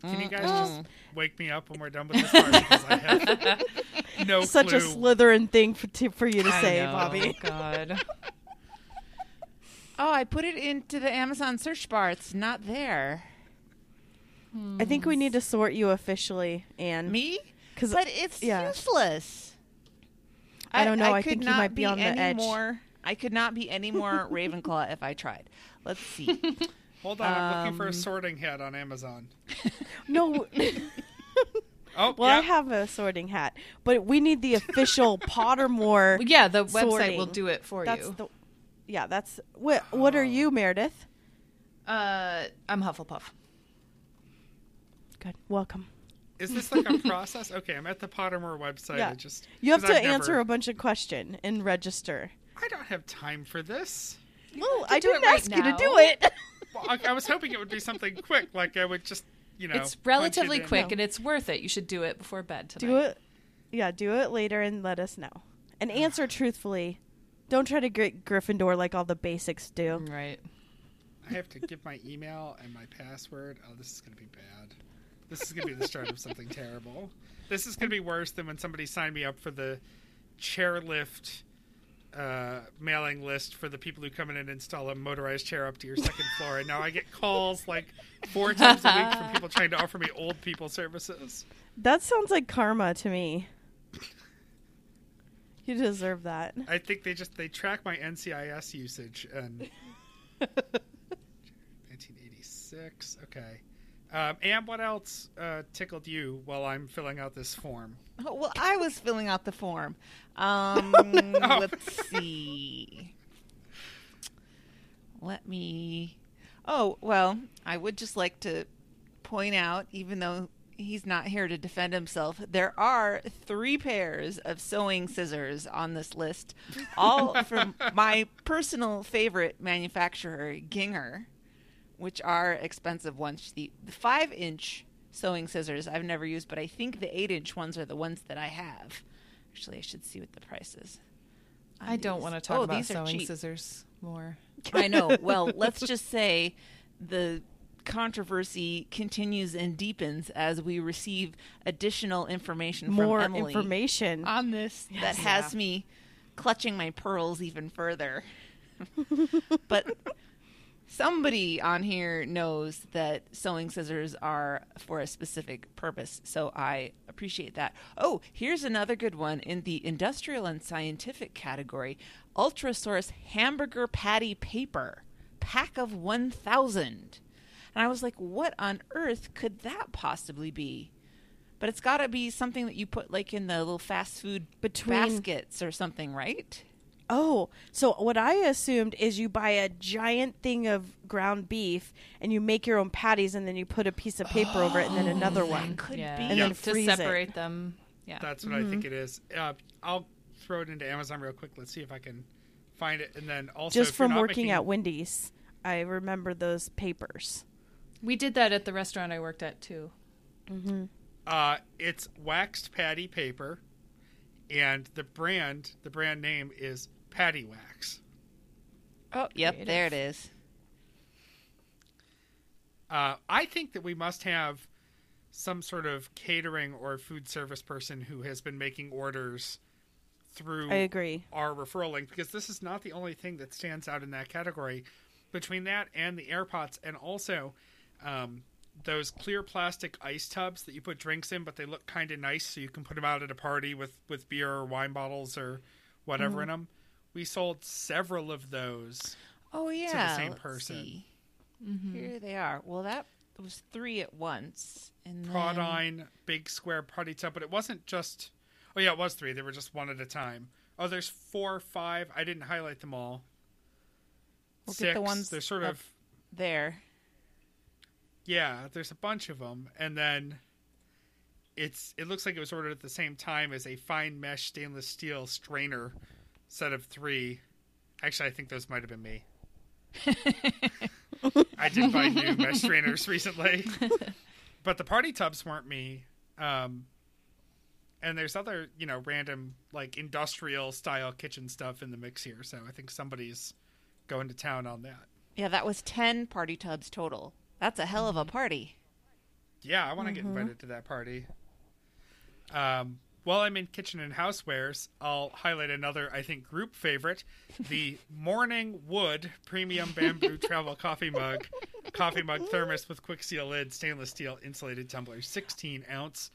Can you guys Mm. just wake me up when we're done with this part? Because I have no such clue. a Slytherin thing for, to, for you to I say, know. Bobby. God. Oh, I put it into the Amazon search bar. It's not there. I think we need to sort you officially, Anne. Me? 'Cause- but it's yeah. useless. I don't know. I could think you not might be on the any edge. More, I could not be any more Ravenclaw if I tried. Let's see. Hold on, I'm looking for a Um, sorting hat on Amazon. No. Oh, well, yeah. I have a sorting hat, but we need the official Pottermore. Yeah, the website sorting. will do it for That's you. the. Yeah, that's what. What are you, Meredith? uh, I'm Hufflepuff. Good. Welcome. Is this like a process? Okay, I'm at the Pottermore website. Yeah. I just You have to I've never- answer a bunch of questions and register. I don't have time for this. Well, I didn't right ask you to do it. Well, I, I was hoping it would be something quick, like I would just, you know, it's punch it relatively in. quick and it's worth it. You should do it before bed tonight. do it. Yeah, do it later and let us know. And answer truthfully. Don't try to get Gryffindor like all the basics do. Mm, right. I have to give my email and my password. Oh, this is going to be bad. This is going to be the start of something terrible. This is going to be worse than when somebody signed me up for the chairlift uh, mailing list for the people who come in and install a motorized chair up to your second floor. And now I get calls like four times a week from people trying to offer me old people services. That sounds like karma to me. You deserve that. I think they just they track my NCIS usage and 1986. Okay. Um, and what else uh, tickled you while I'm filling out this form? Oh, well, I was filling out the form. Um, no. Let's see. Let me. Oh, well, I would just like to point out, even though he's not here to defend himself, there are three pairs of sewing scissors on this list, all from my personal favorite manufacturer, Gingher, which are expensive ones. The, the five inch sewing scissors I've never used, but I think the eight inch ones are the ones that I have. Actually, I should see what the price is. I don't want to talk Oh, about sewing cheap. scissors more. I know. Well, let's just say the controversy continues and deepens as we receive additional information More from Emily information. on this that has me clutching my pearls even further. but somebody on here knows that sewing scissors are for a specific purpose, so I appreciate that. Oh, here's another good one in the industrial and scientific category Ultrasource hamburger patty paper, pack of 1,000. And I was like, what on earth could that possibly be? But it's got to be something that you put like in the little fast food Between- baskets or something, right? Oh, so what I assumed is you buy a giant thing of ground beef and you make your own patties and then you put a piece of paper over it and then another one. Could yeah. be. And then to freeze it. separate them. Yeah. That's what I think it is. Uh, I'll throw it into Amazon real quick. Let's see if I can find it. And then also, Just from working making- at Wendy's, I remember those papers. we did that at the restaurant I worked at too. Uh, it's waxed patty paper, and the brand, the brand name is Patty Wax. Oh, yep, Creative. there it is. Uh, I think that we must have some sort of catering or food service person who has been making orders through I agree. our referral link because this is not the only thing that stands out in that category. Between that and the air pots, and also um, those clear plastic ice tubs that you put drinks in, but they look kind of nice, so you can put them out at a party with with beer or wine bottles or whatever in them. We sold several of those. Oh yeah, to the same let's person. see. Mm-hmm. Here they are. Well, that was three at once, and then big square party tub, but it wasn't just. Oh yeah, it was three. They were just one at a time. Oh, there's four, five. I didn't highlight them all. We'll Six. get the ones They're sort of there. yeah. There's a bunch of them, and then it's. It looks like it was ordered at the same time as a fine mesh stainless steel strainer set of three. Actually, I think those might have been me. I did buy new mesh strainers recently, but the party tubs weren't me. Um, and there's other, you know, random like industrial style kitchen stuff in the mix here. So I think somebody's going to town on that. Yeah, that was ten party tubs total. That's a hell of a party. Yeah, I want to get invited to that party. Um, while I'm in kitchen and housewares, I'll highlight another, I think, group favorite: the Morning Wood Premium Bamboo Travel Coffee Mug, coffee mug thermos with quick seal lid, stainless steel insulated tumbler, 16 ounce.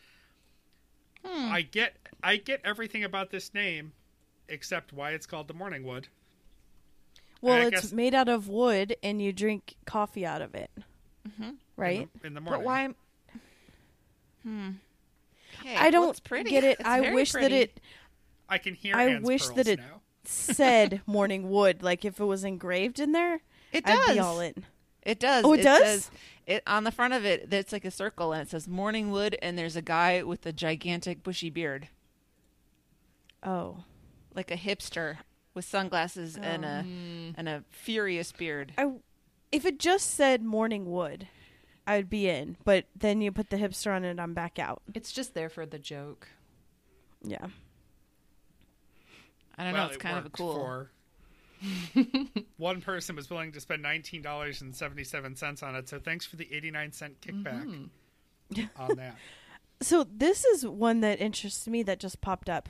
I get, I get everything about this name, except why it's called the Morning Wood. Well, it's guess- made out of wood and you drink coffee out of it. Right? in the, in the morning. But why? Hmm. Okay, I don't it's pretty. get it. It's I very wish that it I can hear. I Anne's wish pearls that it- now. said morning wood. Like if it was engraved in there, It I'd be does. all in. It does. Oh, it does? Says, it on the front of it. It's like a circle, and it says "Morning Wood," and there's a guy with a gigantic bushy beard, Oh. like a hipster with sunglasses and a um. and a furious beard. I if it just said morning wood, I'd be in. But then you put the hipster on it, I'm back out. It's just there for the joke. Yeah. I don't well, know. It's it kind of a cool. For one person was willing to spend nineteen dollars and seventy seven cents on it. So thanks for the eighty nine cent kickback Mm-hmm. on that. So this is one that interests me that just popped up.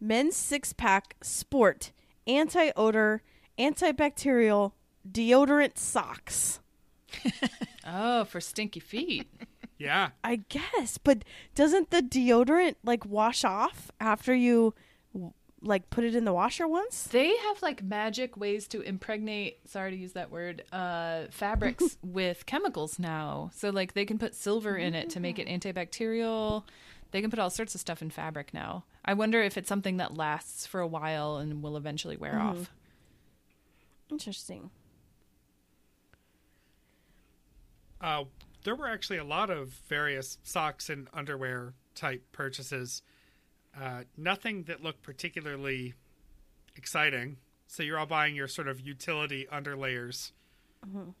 Men's six pack sport anti odor antibacterial deodorant socks. Oh, for stinky feet. Yeah, I guess, but doesn't the deodorant like wash off after you like put it in the washer once? They have like magic ways to impregnate, sorry to use that word, uh, fabrics with chemicals now. So like they can put silver in it to make it antibacterial. They can put all sorts of stuff in fabric now. I wonder if it's something that lasts for a while and will eventually wear off. Interesting. Uh, there were actually a lot of various socks and underwear type purchases. Uh, nothing that looked particularly exciting. So you're all buying your sort of utility underlayers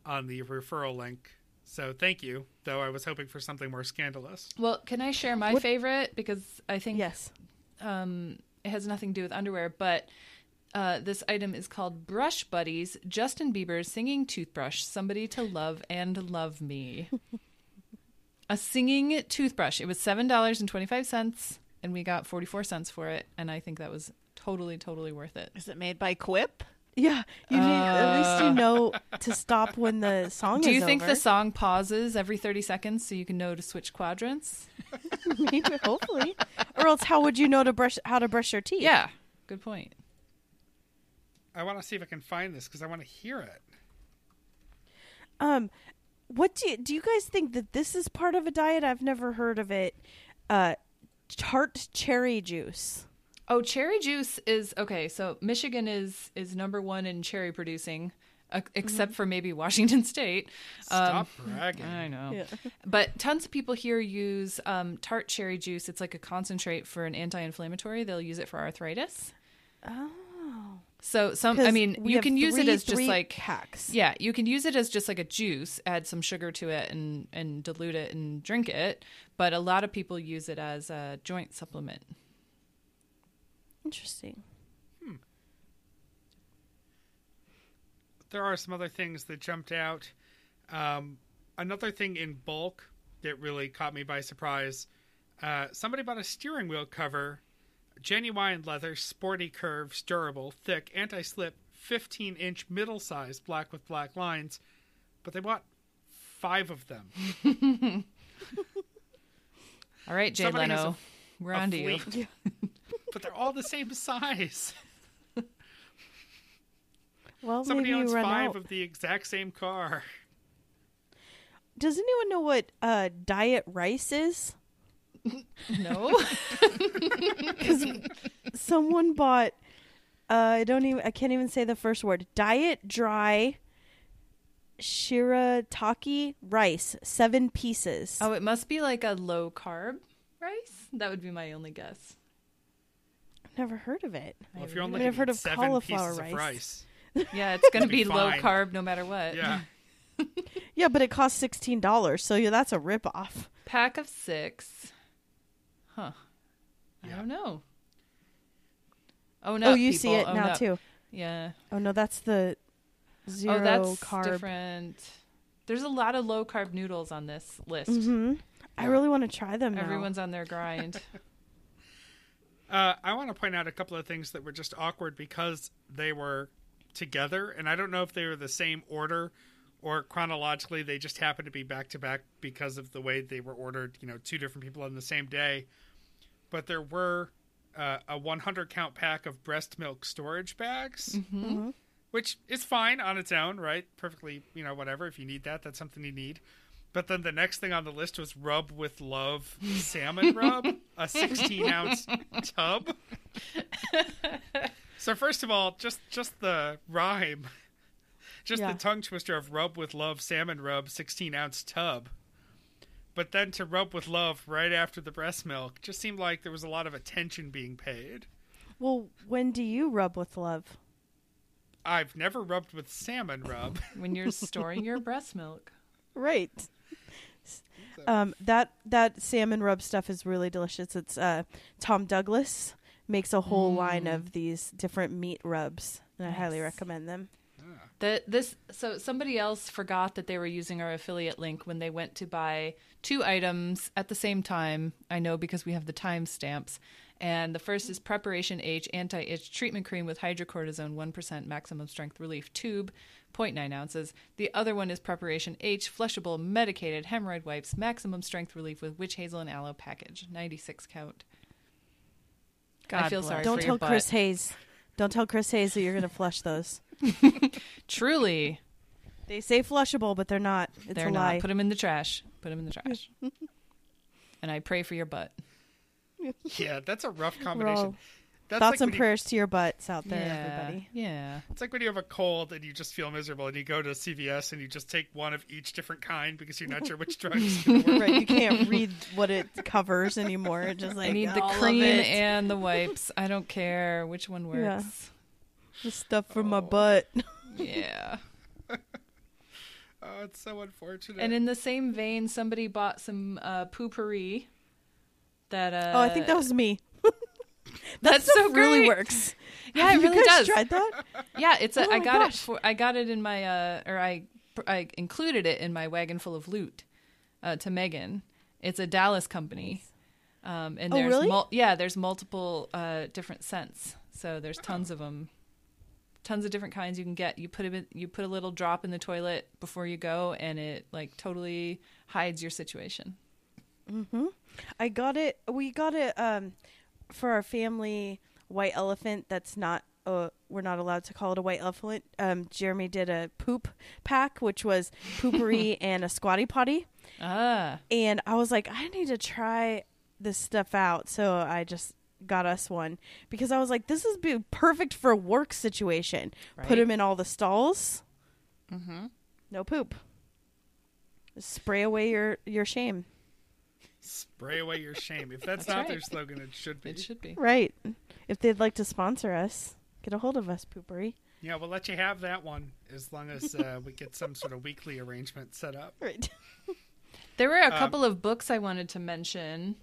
on the referral link. So thank you. Though I was hoping for something more scandalous. Well, can I share my What- favorite because I think Yes. um, it has nothing to do with underwear, but uh, this item is called Brush Buddies Justin Bieber's Singing Toothbrush Somebody to Love and Love Me. a singing toothbrush. It was $7.25, and we got 44 cents for it, and I think that was totally, totally worth it. Is it made by Quip? Yeah, you need at least you know to stop when the song is. Do you think over. the song pauses every 30 seconds so you can know to switch quadrants? Maybe, hopefully, or else how would you know to brush how to brush your teeth? Yeah, good point. I want to see if I can find this because I want to hear it. Um, what do you, do you guys think that this is part of a diet? I've never heard of it. Uh, tart cherry juice. Oh, cherry juice is okay. So Michigan is is number one in cherry producing, uh, except for maybe Washington State. Stop Um, bragging. I know. Yeah. But tons of people here use um, tart cherry juice. It's like a concentrate for an anti-inflammatory. They'll use it for arthritis. Oh, So some, I mean, you can use it as just like hacks. yeah, you can use it as just like a juice. Add some sugar to it and and dilute it and drink it. But a lot of people use it as a joint supplement. Interesting. there are some other things that jumped out. Um, another thing in bulk that really caught me by surprise uh, somebody bought a steering wheel cover, genuine leather, sporty curves, durable, thick, anti slip, 15 inch, middle sized, black with black lines, but they bought five of them. All right, Jay Somebody Leno, a- we're on to you. fleet. but they're all the same size. Well, Somebody owns five out. of the exact same car. Does anyone know what uh, diet rice is? No, Because Someone bought. Uh, I don't even. I can't even say the first word. Diet dry. Shirataki rice, seven pieces. oh, it must be like a low carb rice. That would be my only guess. I've never heard of it. Well, if I you're really only I've gonna heard of seven cauliflower pieces rice. of rice, Yeah, it's going to Be be low carb no matter what. yeah. Yeah, but it costs sixteen dollars, so yeah, that's a ripoff. Pack of six. Huh. I don't know. Oh no! oh, you see it now too. Yeah. Oh no, that's the zero oh, that's carb. different. There's a lot of low carb noodles on this list. hmm I really want to try them now. Everyone's on their grind. Uh, I want to point out a couple of things that were just awkward because they were together, and I don't know if they were the same order or chronologically they just happened to be back to back because of the way they were ordered. You know, two different people on the same day. But there were uh, a 100 count pack of breast milk storage bags, Mhm. which is fine on its own, right? Perfectly, you know, whatever. If you need that, that's something you need. But then the next thing on the list was Rub with Love Salmon Rub, a 16 ounce tub. so first of all, just just the rhyme, just Yeah. the tongue twister of Rub with Love Salmon Rub 16 ounce tub. But then to rub with love right after the breast milk just seemed like there was a lot of attention being paid. Well, when do you rub with love? I've never rubbed with salmon rub. when you're storing your breast milk. Right. Um, that that salmon rub stuff is really delicious. It's uh, Tom Douglas makes a whole line of these different meat rubs, and I highly recommend them. The, this so somebody else forgot that they were using our affiliate link when they went to buy two items at the same time. I know because we have the timestamps. And the first is Preparation H Anti Itch Treatment Cream with Hydrocortisone 1% Maximum Strength Relief Tube, 0.9 ounces. The other one is Preparation H Flushable Medicated Hemorrhoid Wipes Maximum Strength Relief with Witch Hazel and Aloe Package, 96 count. I God feel bless. sorry Don't for tell your butt. Chris Hayes. Don't tell Chris Hayes that you're going to flush those. Truly, They say flushable, but they're not. It's they're a lie. not. Put them in the trash. Put them in the trash. and I pray for your butt. yeah, that's a rough Well, combination. That's Thoughts like and when you- prayers to your butts out there, yeah, everybody. Yeah. It's like when you have a cold and you just feel miserable and you go to CVS and you just take one of each different kind because you're not sure which drug is going to work. right, you can't read what it covers anymore. It's just like I need the cream and the wipes. I don't care which one Yeah. works. the stuff from my Oh. butt. Yeah. Oh, it's so unfortunate. And in the same vein, somebody bought some uh, Poo-Pourri. That uh, oh, I think that was me. that's Stuff so really works. Yeah, it really you guys does. Tried that? Yeah, it's a. Oh I got it for. I got it in my. Uh, or I. I included it in my wagon full of loot. Uh, to Megan, it's a Dallas company. Um, and Oh, there's really? mul- yeah, there's multiple uh, different scents. So there's tons of them. Tons of different kinds you can get. You put a you put a little drop in the toilet before you go, and it like totally hides your situation. Mhm. I got it. We got it um, for our family white elephant. That's not uh, we're not allowed to call it a white elephant. Um, Jeremy did a poop pack, which was Poo-Pourri and a squatty potty. Ah, And I was like, I need to try this stuff out. So I just got us one because I was like, this is be perfect for a work situation. Put Right. them in all the stalls. Mm-hmm. No poop. Spray away your your shame. Spray away your shame. If that's, That's not right. their slogan, it should be. it should be. Right. If they'd like to sponsor us, get a hold of us, Poo-Pourri. Yeah, we'll let you have that one as long as uh, we get some sort of weekly arrangement set up. Right. There were a Um, couple of books I wanted to mention.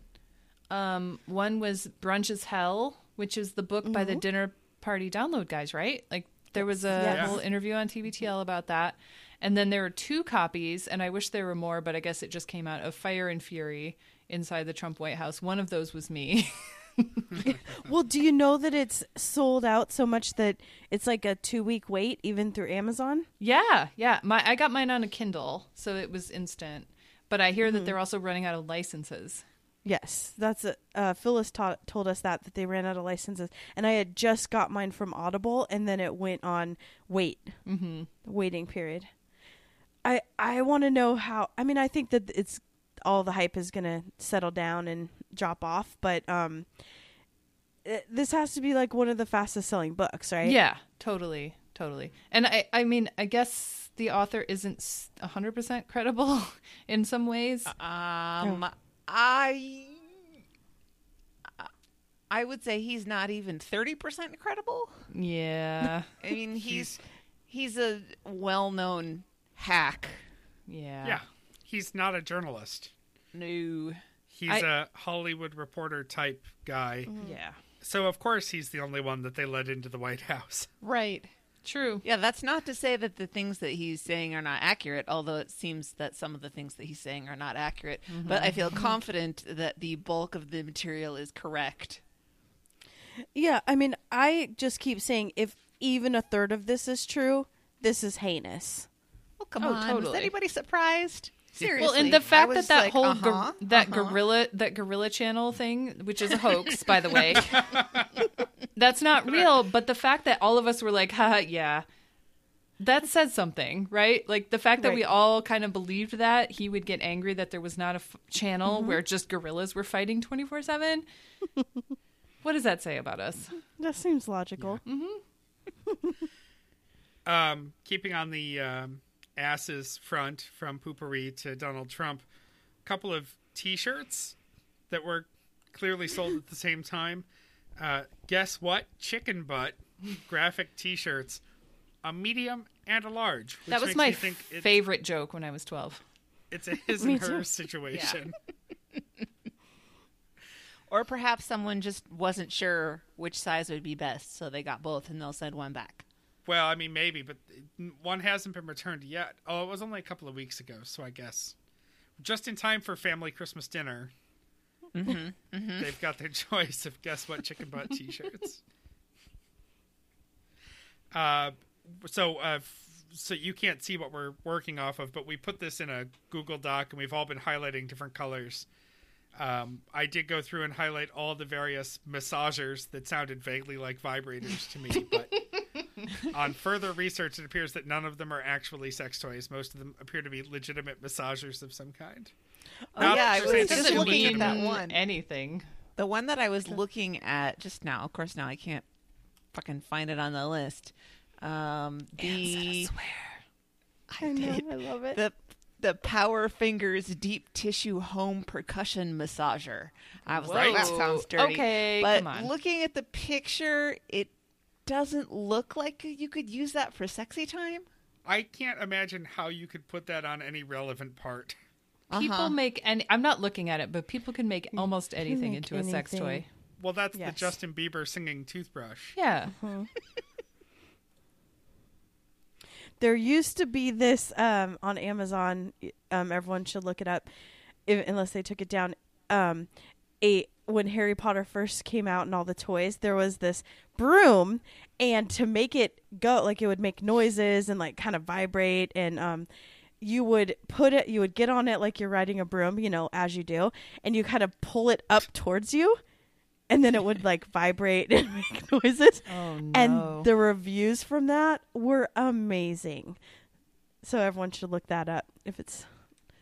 Um, one was Brunch is Hell, which is the book by the Dinner Party Download guys, right? Like there was a Yes. whole interview on TBTL about that. And then there were two copies, and I wish there were more, but I guess it just came out of Fire and Fury inside the Trump White House. One of those was me. Well, do you know that it's sold out so much that it's like a two week wait even through Amazon? yeah, yeah. My I got mine on a Kindle, so it was instant. But I hear that they're also running out of licenses. Yes, that's a, uh, Phyllis taught, told us that that they ran out of licenses, and I had just got mine from Audible, and then it went on wait, Mm-hmm. waiting period. I I want to know how. I mean, I think that it's all the hype is gonna settle down and drop off, but um, it, this has to be like one of the fastest selling books, right? Yeah, totally, totally. And I, I mean, I guess the author isn't a hundred percent credible in some ways. Um, I I would say he's not even thirty percent credible. Yeah, I mean, he's he's a well-known hack. yeah, Yeah, he's not a journalist. No, He's I- a Hollywood reporter type guy. Mm-hmm. yeah. So of course he's the only one that they let into the White House. right? True. Yeah, that's not to say that the things that he's saying are not accurate, although it seems that some of the things that he's saying are not accurate. Mm-hmm. But I feel confident that the bulk of the material is correct. Yeah, I mean, I just keep saying if even a third of this is true, this is heinous. Well, come Oh, on. Was totally. anybody surprised? Seriously. Well, and the fact that that like, whole uh-huh, that uh-huh. gorilla that gorilla channel thing, which is a hoax, by the way, that's not real. But the fact that all of us were like, "Haha, yeah," that says something, right? Like the fact that we all kind of believed that he would get angry that there was not a f- channel Mm-hmm. where just gorillas were fighting twenty four seven. What does that say about us? That seems logical. Um, keeping on the um, asses front from Poo-Pourri to Donald Trump, a couple of T-shirts that were clearly sold at the same time. Uh, guess what? Chicken butt graphic T-shirts, a medium and a large. That was my me think it's, favorite joke when I was twelve. it's a his and her situation. Or perhaps someone just wasn't sure which size would be best, so they got both and they'll send one back. Well, I mean, maybe, but one hasn't been returned yet. Oh, it was only a couple of weeks ago, so I guess just in time for family Christmas dinner. They've got their choice of guess what chicken butt t-shirts. uh, so, uh, f- so you can't see what we're working off of, but we put this in a Google Doc, and we've all been highlighting different colors. Um, I did go through and highlight all the various massagers that sounded vaguely like vibrators to me, but on further research, it appears that none of them are actually sex toys. Most of them appear to be legitimate massagers of some kind. Oh, Not yeah, I was just this Doesn't is looking at that one. anything. The one that I was looking at just now, of course, now I can't fucking find it on the list. Um, the I, I know, did. I love it. the the Power Fingers Deep Tissue Home Percussion Massager. I was like, that sounds dirty. Okay, but come on. looking at the picture, it doesn't look like you could use that for sexy time. I can't imagine how you could put that on any relevant part. People Uh-huh. make any. I'm not looking at it, but people can make almost anything make into a sex toy. Well, that's the Justin Bieber singing toothbrush. Yeah. There used to be this um, on Amazon. Um, everyone should look it up, if, unless they took it down. Um, a when Harry Potter first came out and all the toys, there was this broom, and to make it go, like it would make noises and like kind of vibrate, and um, you would put it, you would get on it like you're riding a broom, you know, as you do, and you kind of pull it up towards you, and then it would like vibrate and make noises. Oh no. And the reviews from that were amazing. So everyone should look that up if it's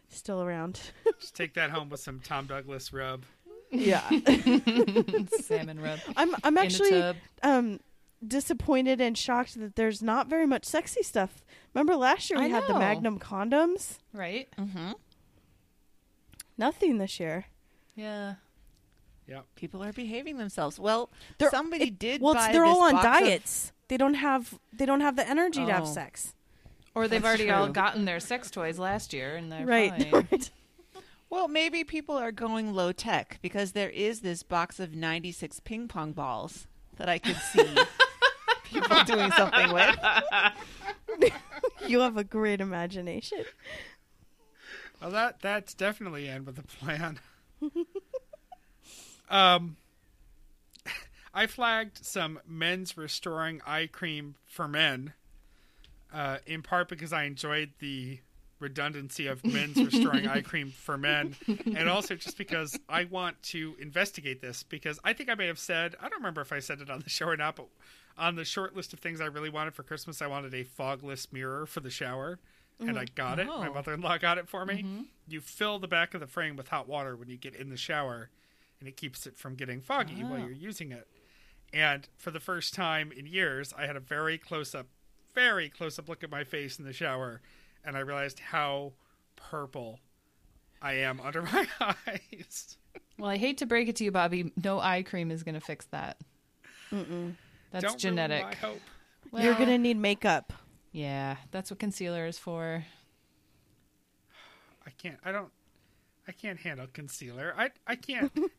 still around. Just take that home with some Tom Douglas rub. Yeah. salmon rub I'm I'm actually um disappointed and shocked that there's not very much sexy stuff. Remember last year we I had the know. Magnum condoms? right? Mm-hmm. Nothing this year. Yeah. Yep. People are behaving themselves. Well, They're- somebody it- did. Well, buy they're all on box of- diets. They don't have they don't have the energy to have Oh. sex. Or they've That's already all true. gotten their sex toys last year and they're right. fine. right. Well, maybe people are going low tech because there is this box of 96 ping pong balls that I could see people doing something with. You have a great imagination. Well, that that's definitely end with the plan. um, I flagged some men's restoring eye cream for men, uh, in part because I enjoyed the redundancy of men's restoring eye cream for men, and also just because I want to investigate this because I think I may have said I don't remember if I said it on the show or not, but on the short list of things I really wanted for Christmas, I wanted a fogless mirror for the shower. And I got it. My Oh. mother in law got it for me. Mm-hmm. You fill the back of the frame with hot water when you get in the shower, and it keeps it from getting foggy while Oh. you're using it. And for the first time in years, I had a very close up, very close up look at my face in the shower, and I realized how purple I am under my eyes. Well, I hate to break it to you, Bobby. No eye cream is going to fix that. That's Don't ruin genetic. my hope. You're gonna need makeup. Yeah, that's what concealer is for. I can't. I don't. I can't handle concealer. I. I can't.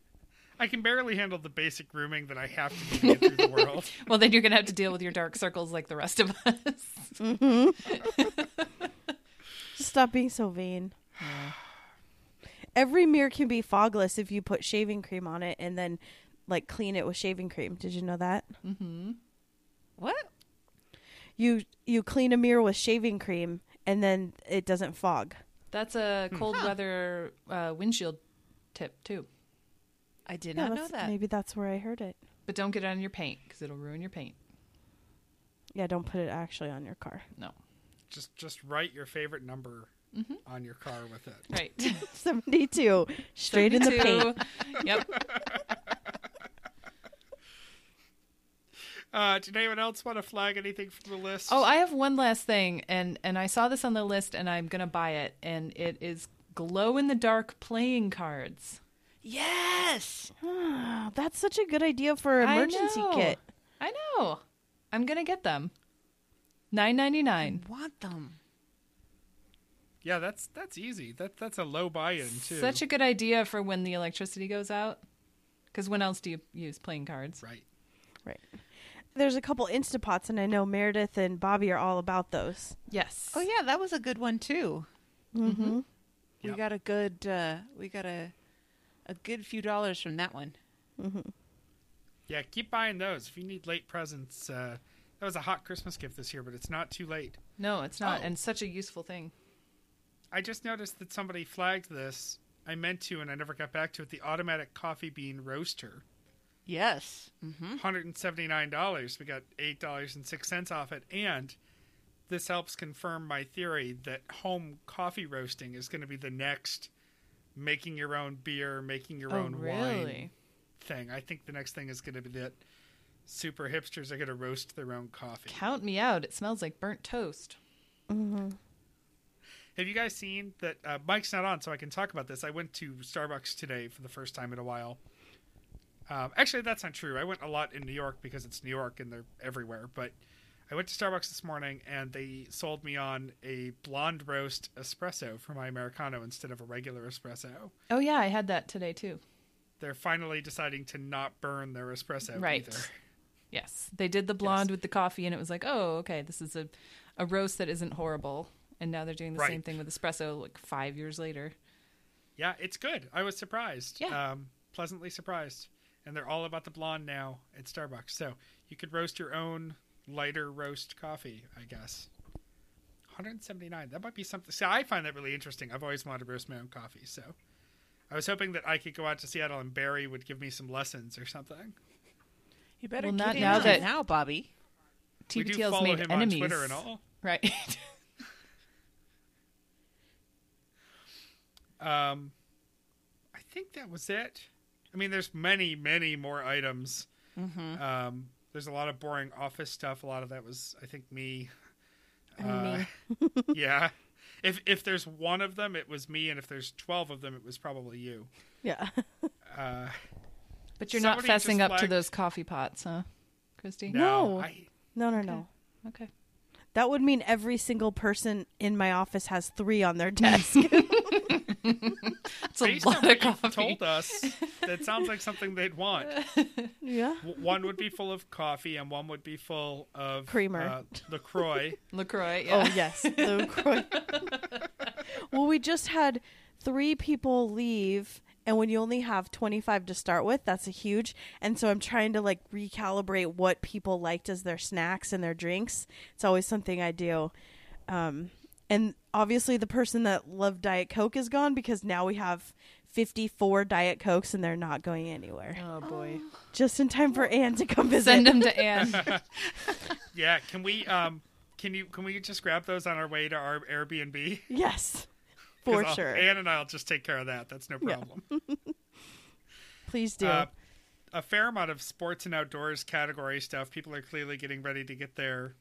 I can barely handle the basic grooming that I have to do to get through the world. Well, then you're going to have to deal with your dark circles like the rest of us. Just mm-hmm. Stop being so vain. Every mirror can be fogless if you put shaving cream on it and then like clean it with shaving cream. Did you know that? mm-hmm. What? You you clean a mirror with shaving cream and then it doesn't fog. That's a cold weather uh, windshield tip, too. I did Yeah, not know that. Maybe that's where I heard it. But don't get it on your paint because it'll ruin your paint. Yeah, don't put it actually on your car. No. Just just write your favorite number on your car with it. Right. 72 straight in the paint. Yep. Uh, did anyone else want to flag anything from the list? Oh, I have one last thing, and and I saw this on the list, and I'm gonna buy it, and it is glow in the dark playing cards. Yes. Ah, that's such a good idea for an emergency I kit. I know. I'm gonna get them. Nine ninety I nine. want them. yeah, that's that's easy. That that's a low buy-in too. Such a good idea for when the electricity goes out. Because when else do you use playing cards? right. Right. There's a couple Instapots, and I know Meredith and Bobby are all about those. Yes. Oh yeah, that was a good one too. Mm-hmm. We Yep. got a good. Uh, we got a a good few dollars from that one. Mhm. Yeah, keep buying those if you need late presents. Uh, that was a hot Christmas gift this year, but it's not too late. No, it's not, Oh. and such a useful thing. I just noticed that somebody flagged this. I meant to, and I never got back to it. The automatic coffee bean roaster, Yes. Mm-hmm. hundred and seventy nine dollars. We got eight dollars and six cents off it, and this helps confirm my theory that home coffee roasting is going to be the next making your own beer, making your oh, own really? wine thing. I think the next thing is going to be that super hipsters are going to roast their own coffee. Count me out. It smells like burnt toast. Mm-hmm. Have you guys seen that? Uh, Mike's not on, so I can talk about this. I went to Starbucks today for the first time in a while. Um, actually, that's not true. I went a lot in New York because it's New York and they're everywhere. But I went to Starbucks this morning and they sold me on a blonde roast espresso for my Americano instead of a regular espresso. Oh yeah, I had that today too. They're finally deciding to not burn their espresso Right. either. Yes, they did the blonde with the coffee, and it was like, oh, okay, this is a a roast that isn't horrible. And now they're doing the Right. same thing with espresso, like five years later. Yeah, it's good. I was surprised. Yeah. Um, pleasantly surprised. And they're all about the blonde now at Starbucks. So you could roast your own lighter roast coffee, I guess. 179. That might be something. See, I find that really interesting. I've always wanted to roast my own coffee. So I was hoping that I could go out to Seattle and Barry would give me some lessons or something. You better Well, not in now it that- now, Bobby. we do TBTL's made him enemies. on Twitter and all. Right. Um, I think that was it. I mean, there's many, many more items. Mm-hmm. Um, there's a lot of boring office stuff. A lot of that was, I think, me. Uh, yeah. If if there's one of them, it was me, and if there's twelve of them, it was probably you. Yeah. Uh, but you're not fessing just up to those coffee pots, huh, Christy? no, No. I, no, no, no. Okay. That would mean every single person in my office has three on their desk. It's a based on lot what of you've coffee. told us, that sounds like something they'd want. yeah. W- One would be full of coffee, and one would be full of Creamer. uh, LaCroix. LaCroix. Yeah. Oh yes, the LaCroix. well, we just had three people leave, and when you only have twenty five to start with, that's a huge. And so I'm trying to like recalibrate what people liked as their snacks and their drinks. It's always something I do. Um, and obviously, the person that loved Diet Coke is gone because now we have. 54 Diet Cokes and they're not going anywhere. Oh boy. Just in time for Anne to come visit. Send them to Anne. Yeah, can we um can you can we just grab those on our way to our Airbnb? Yes, 'Cause for I'll- sure. Ann and I'll just take care of that. That's no Yeah. problem. Please do. Uh, a fair amount of sports and outdoors category stuff. People are clearly getting ready to get their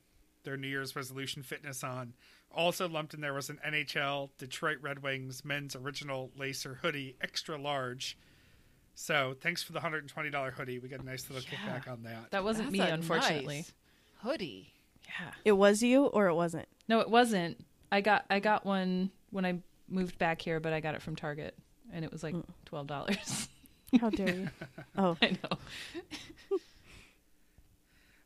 their New Year's resolution fitness on. Also lumped in there was an NHL Detroit Red Wings men's original lacer hoodie, extra large. So thanks for the hundred and twenty dollar hoodie. We got a nice little Yeah. kickback on that. That wasn't That's me, unfortunately. nice hoodie. Yeah. it was you or it wasn't? No, it wasn't. I got I got one when I moved back here, but I got it from Target, and it was like twelve dollars. How dare you? Oh, I know.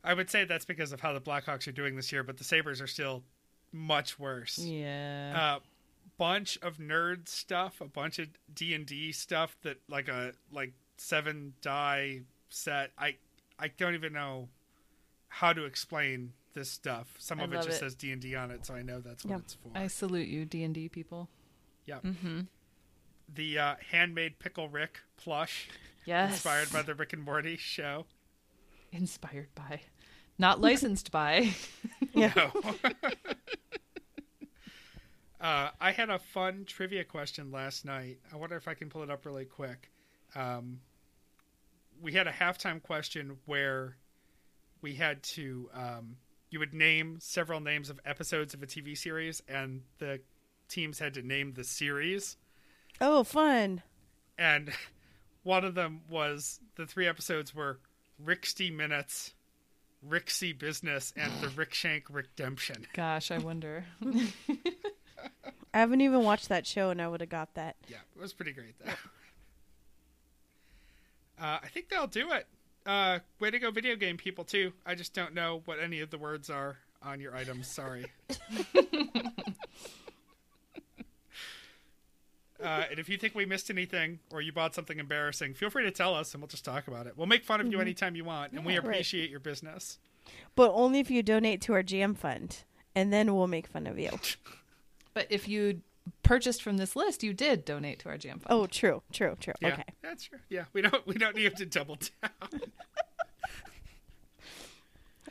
I would say that's because of how the Blackhawks are doing this year, but the Sabres are still much worse. Yeah. uh, bunch of nerd stuff, a bunch of D and D stuff that like a like seven die set. I I don't even know how to explain this stuff. Some I of it just it. says D and D on it, so I know that's what Yeah. it's for. I salute you, D and D people. Yeah, Mm-hmm. the uh, handmade pickle Rick plush, Yes. inspired by the Rick and Morty show. Inspired by, not licensed by. yeah. No. uh, I had a fun trivia question last night. I wonder if I can pull it up really quick. Um, we had a halftime question where we had to um, you would name several names of episodes of a TV series, and the teams had to name the series. Oh, fun. And one of them was the three episodes were Rixty Minutes, Ricksy Business, and the Rickshank Redemption. Gosh, I wonder. I haven't even watched that show, and I would have got that. Yeah, it was pretty great though. Uh, I think that'll do it. Uh, way to go, video game people too. I just don't know what any of the words are on your items. Sorry. Uh, and if you think we missed anything or you bought something embarrassing, feel free to tell us and we'll just talk about it. We'll make fun of you anytime you want, and we Yeah, right. appreciate your business. But only if you donate to our jam fund, and then we'll make fun of you. but if you purchased from this list, you did donate to our jam fund. Oh, true, true, true. Yeah, Okay. that's true. Yeah, we don't we don't need to double down.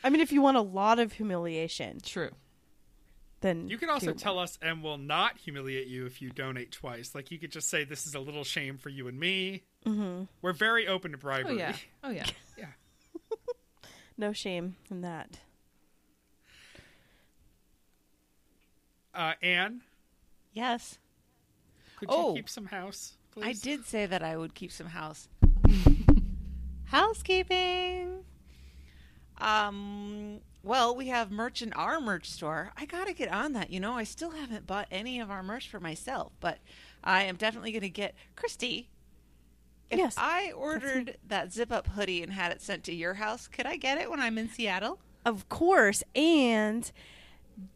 I mean, if you want a lot of humiliation, true. Then You can also tell us, and we'll not humiliate you if you donate twice. Like you could just say, "This is a little shame for you and me." Mm-hmm. We're very open to bribery Oh bribery. yeah. Oh yeah. yeah. no shame in that. Uh, Anne, Yes. could Oh. you keep some house, please? I did say that I would keep some house. Housekeeping. Um. Well, we have merch in our merch store. I gotta get on that. You know, I still haven't bought any of our merch for myself, but I am definitely gonna get Christy. If Yes, I ordered that zip up hoodie and had it sent to your house, could I get it when I'm in Seattle? Of course. And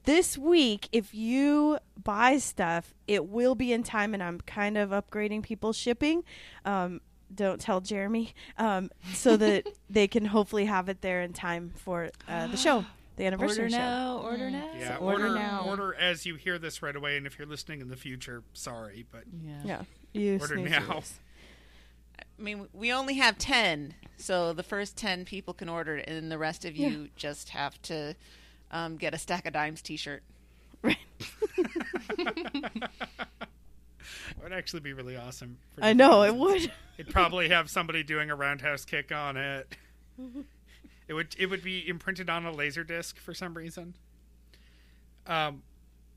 this week, if you buy stuff, it will be in time, and I'm kind of upgrading people's shipping. Um, don't tell Jeremy, um, so that they can hopefully have it there in time for uh, the show the anniversary Order show. now, order now. Yeah, So order order now. order as you hear this right away, and if you're listening in the future, sorry, but Yeah. Yeah, you Order snoozers. now. I mean, we only have 10, so the first 10 people can order it, and the rest of you just have to um, get a Stack of Dimes t shirt. Right. it would actually be really awesome. for I know it would. It'd probably have somebody doing a roundhouse kick on it. It would it would be imprinted on a laser disc for some reason. Um,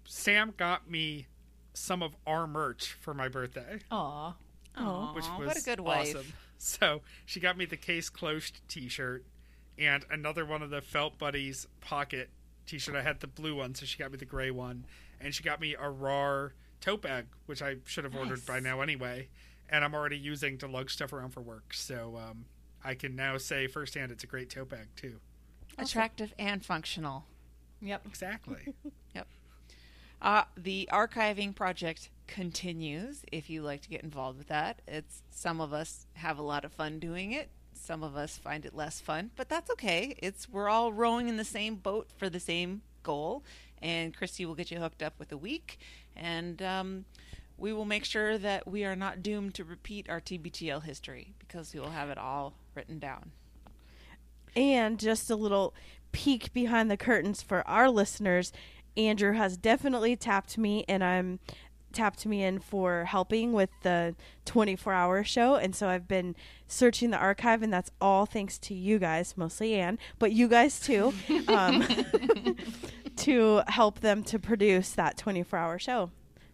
Sam got me some of our merch for my birthday, Aw. Oh, which was what a good wife. awesome. So she got me the case closed T-shirt and another one of the Felt Buddies pocket T-shirt. I had the blue one, so she got me the gray one, and she got me a RAR tote bag, which I should have ordered by now anyway. And I'm already using to lug stuff around for work, so um, I can now say firsthand it's a great tote bag too. Attractive and functional. Yep. Exactly. Uh, the archiving project continues. If you like to get involved with that, it's some of us have a lot of fun doing it. Some of us find it less fun, but that's okay. It's we're all rowing in the same boat for the same goal. And Christy will get you hooked up with a week, and um, we will make sure that we are not doomed to repeat our TBTL history because we will have it all written down. And just a little peek behind the curtains for our listeners. Andrew has definitely tapped me, and I'm tapped me in for helping with the 24 hour show. And so I've been searching the archive, and that's all thanks to you guys, mostly Anne, but you guys too, um, to help them to produce that 24 hour show.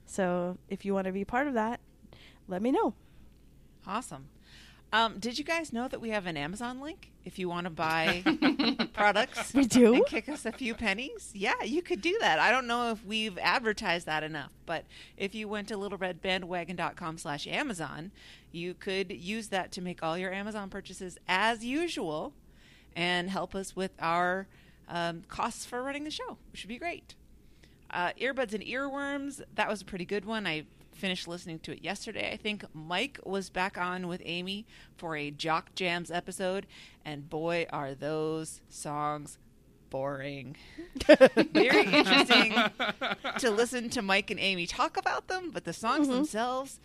So if you want to be part of that, let me know. Awesome. Um, did you guys know that we have an Amazon link if you want to buy products? We do? And kick us a few pennies? Yeah, you could do that. I don't know if we've advertised that enough, but if you went to littleredbandwagon.com slash Amazon, you could use that to make all your Amazon purchases as usual and help us with our um, costs for running the show, which would be great. Uh, earbuds and earworms. That was a pretty good one. I finished listening to it yesterday. I think Mike was back on with Amy for a Jock Jams episode, and boy, are those songs boring. Very interesting to listen to Mike and Amy talk about them, but the songs themselves,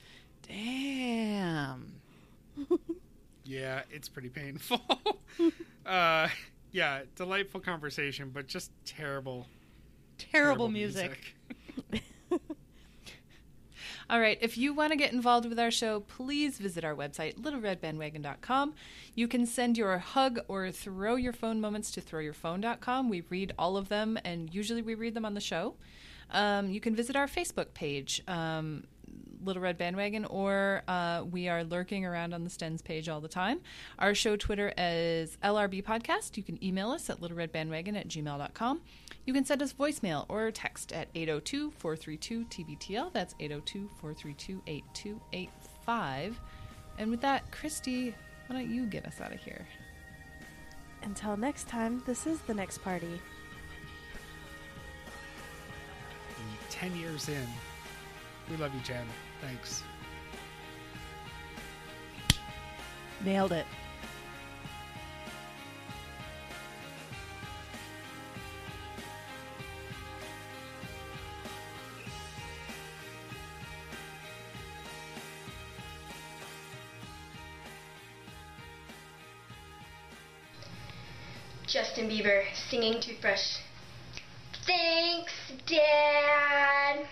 damn. yeah, it's pretty painful. uh, yeah, delightful conversation, but just terrible, Terrible, music. All right. If you want to get involved with our show, please visit our website, littleredbandwagon.com. You can send your hug or throw your phone moments to throwyourphone.com. We read all of them, and usually we read them on the show. Um, you can visit our Facebook page, um, Little Red Bandwagon, or uh, we are lurking around on the Stens page all the time. Our show Twitter is LRB Podcast. You can email us at littleredbandwagon at gmail.com. You can send us voicemail or text at 802 432 TBTL. That's 802 432 8285. And with that, Christy, why don't you get us out of here? Until next time, this is the next party. And Ten years in, we love you, Jen. Thanks. Nailed it. Justin Bieber singing Toothbrush. Thanks, Dad.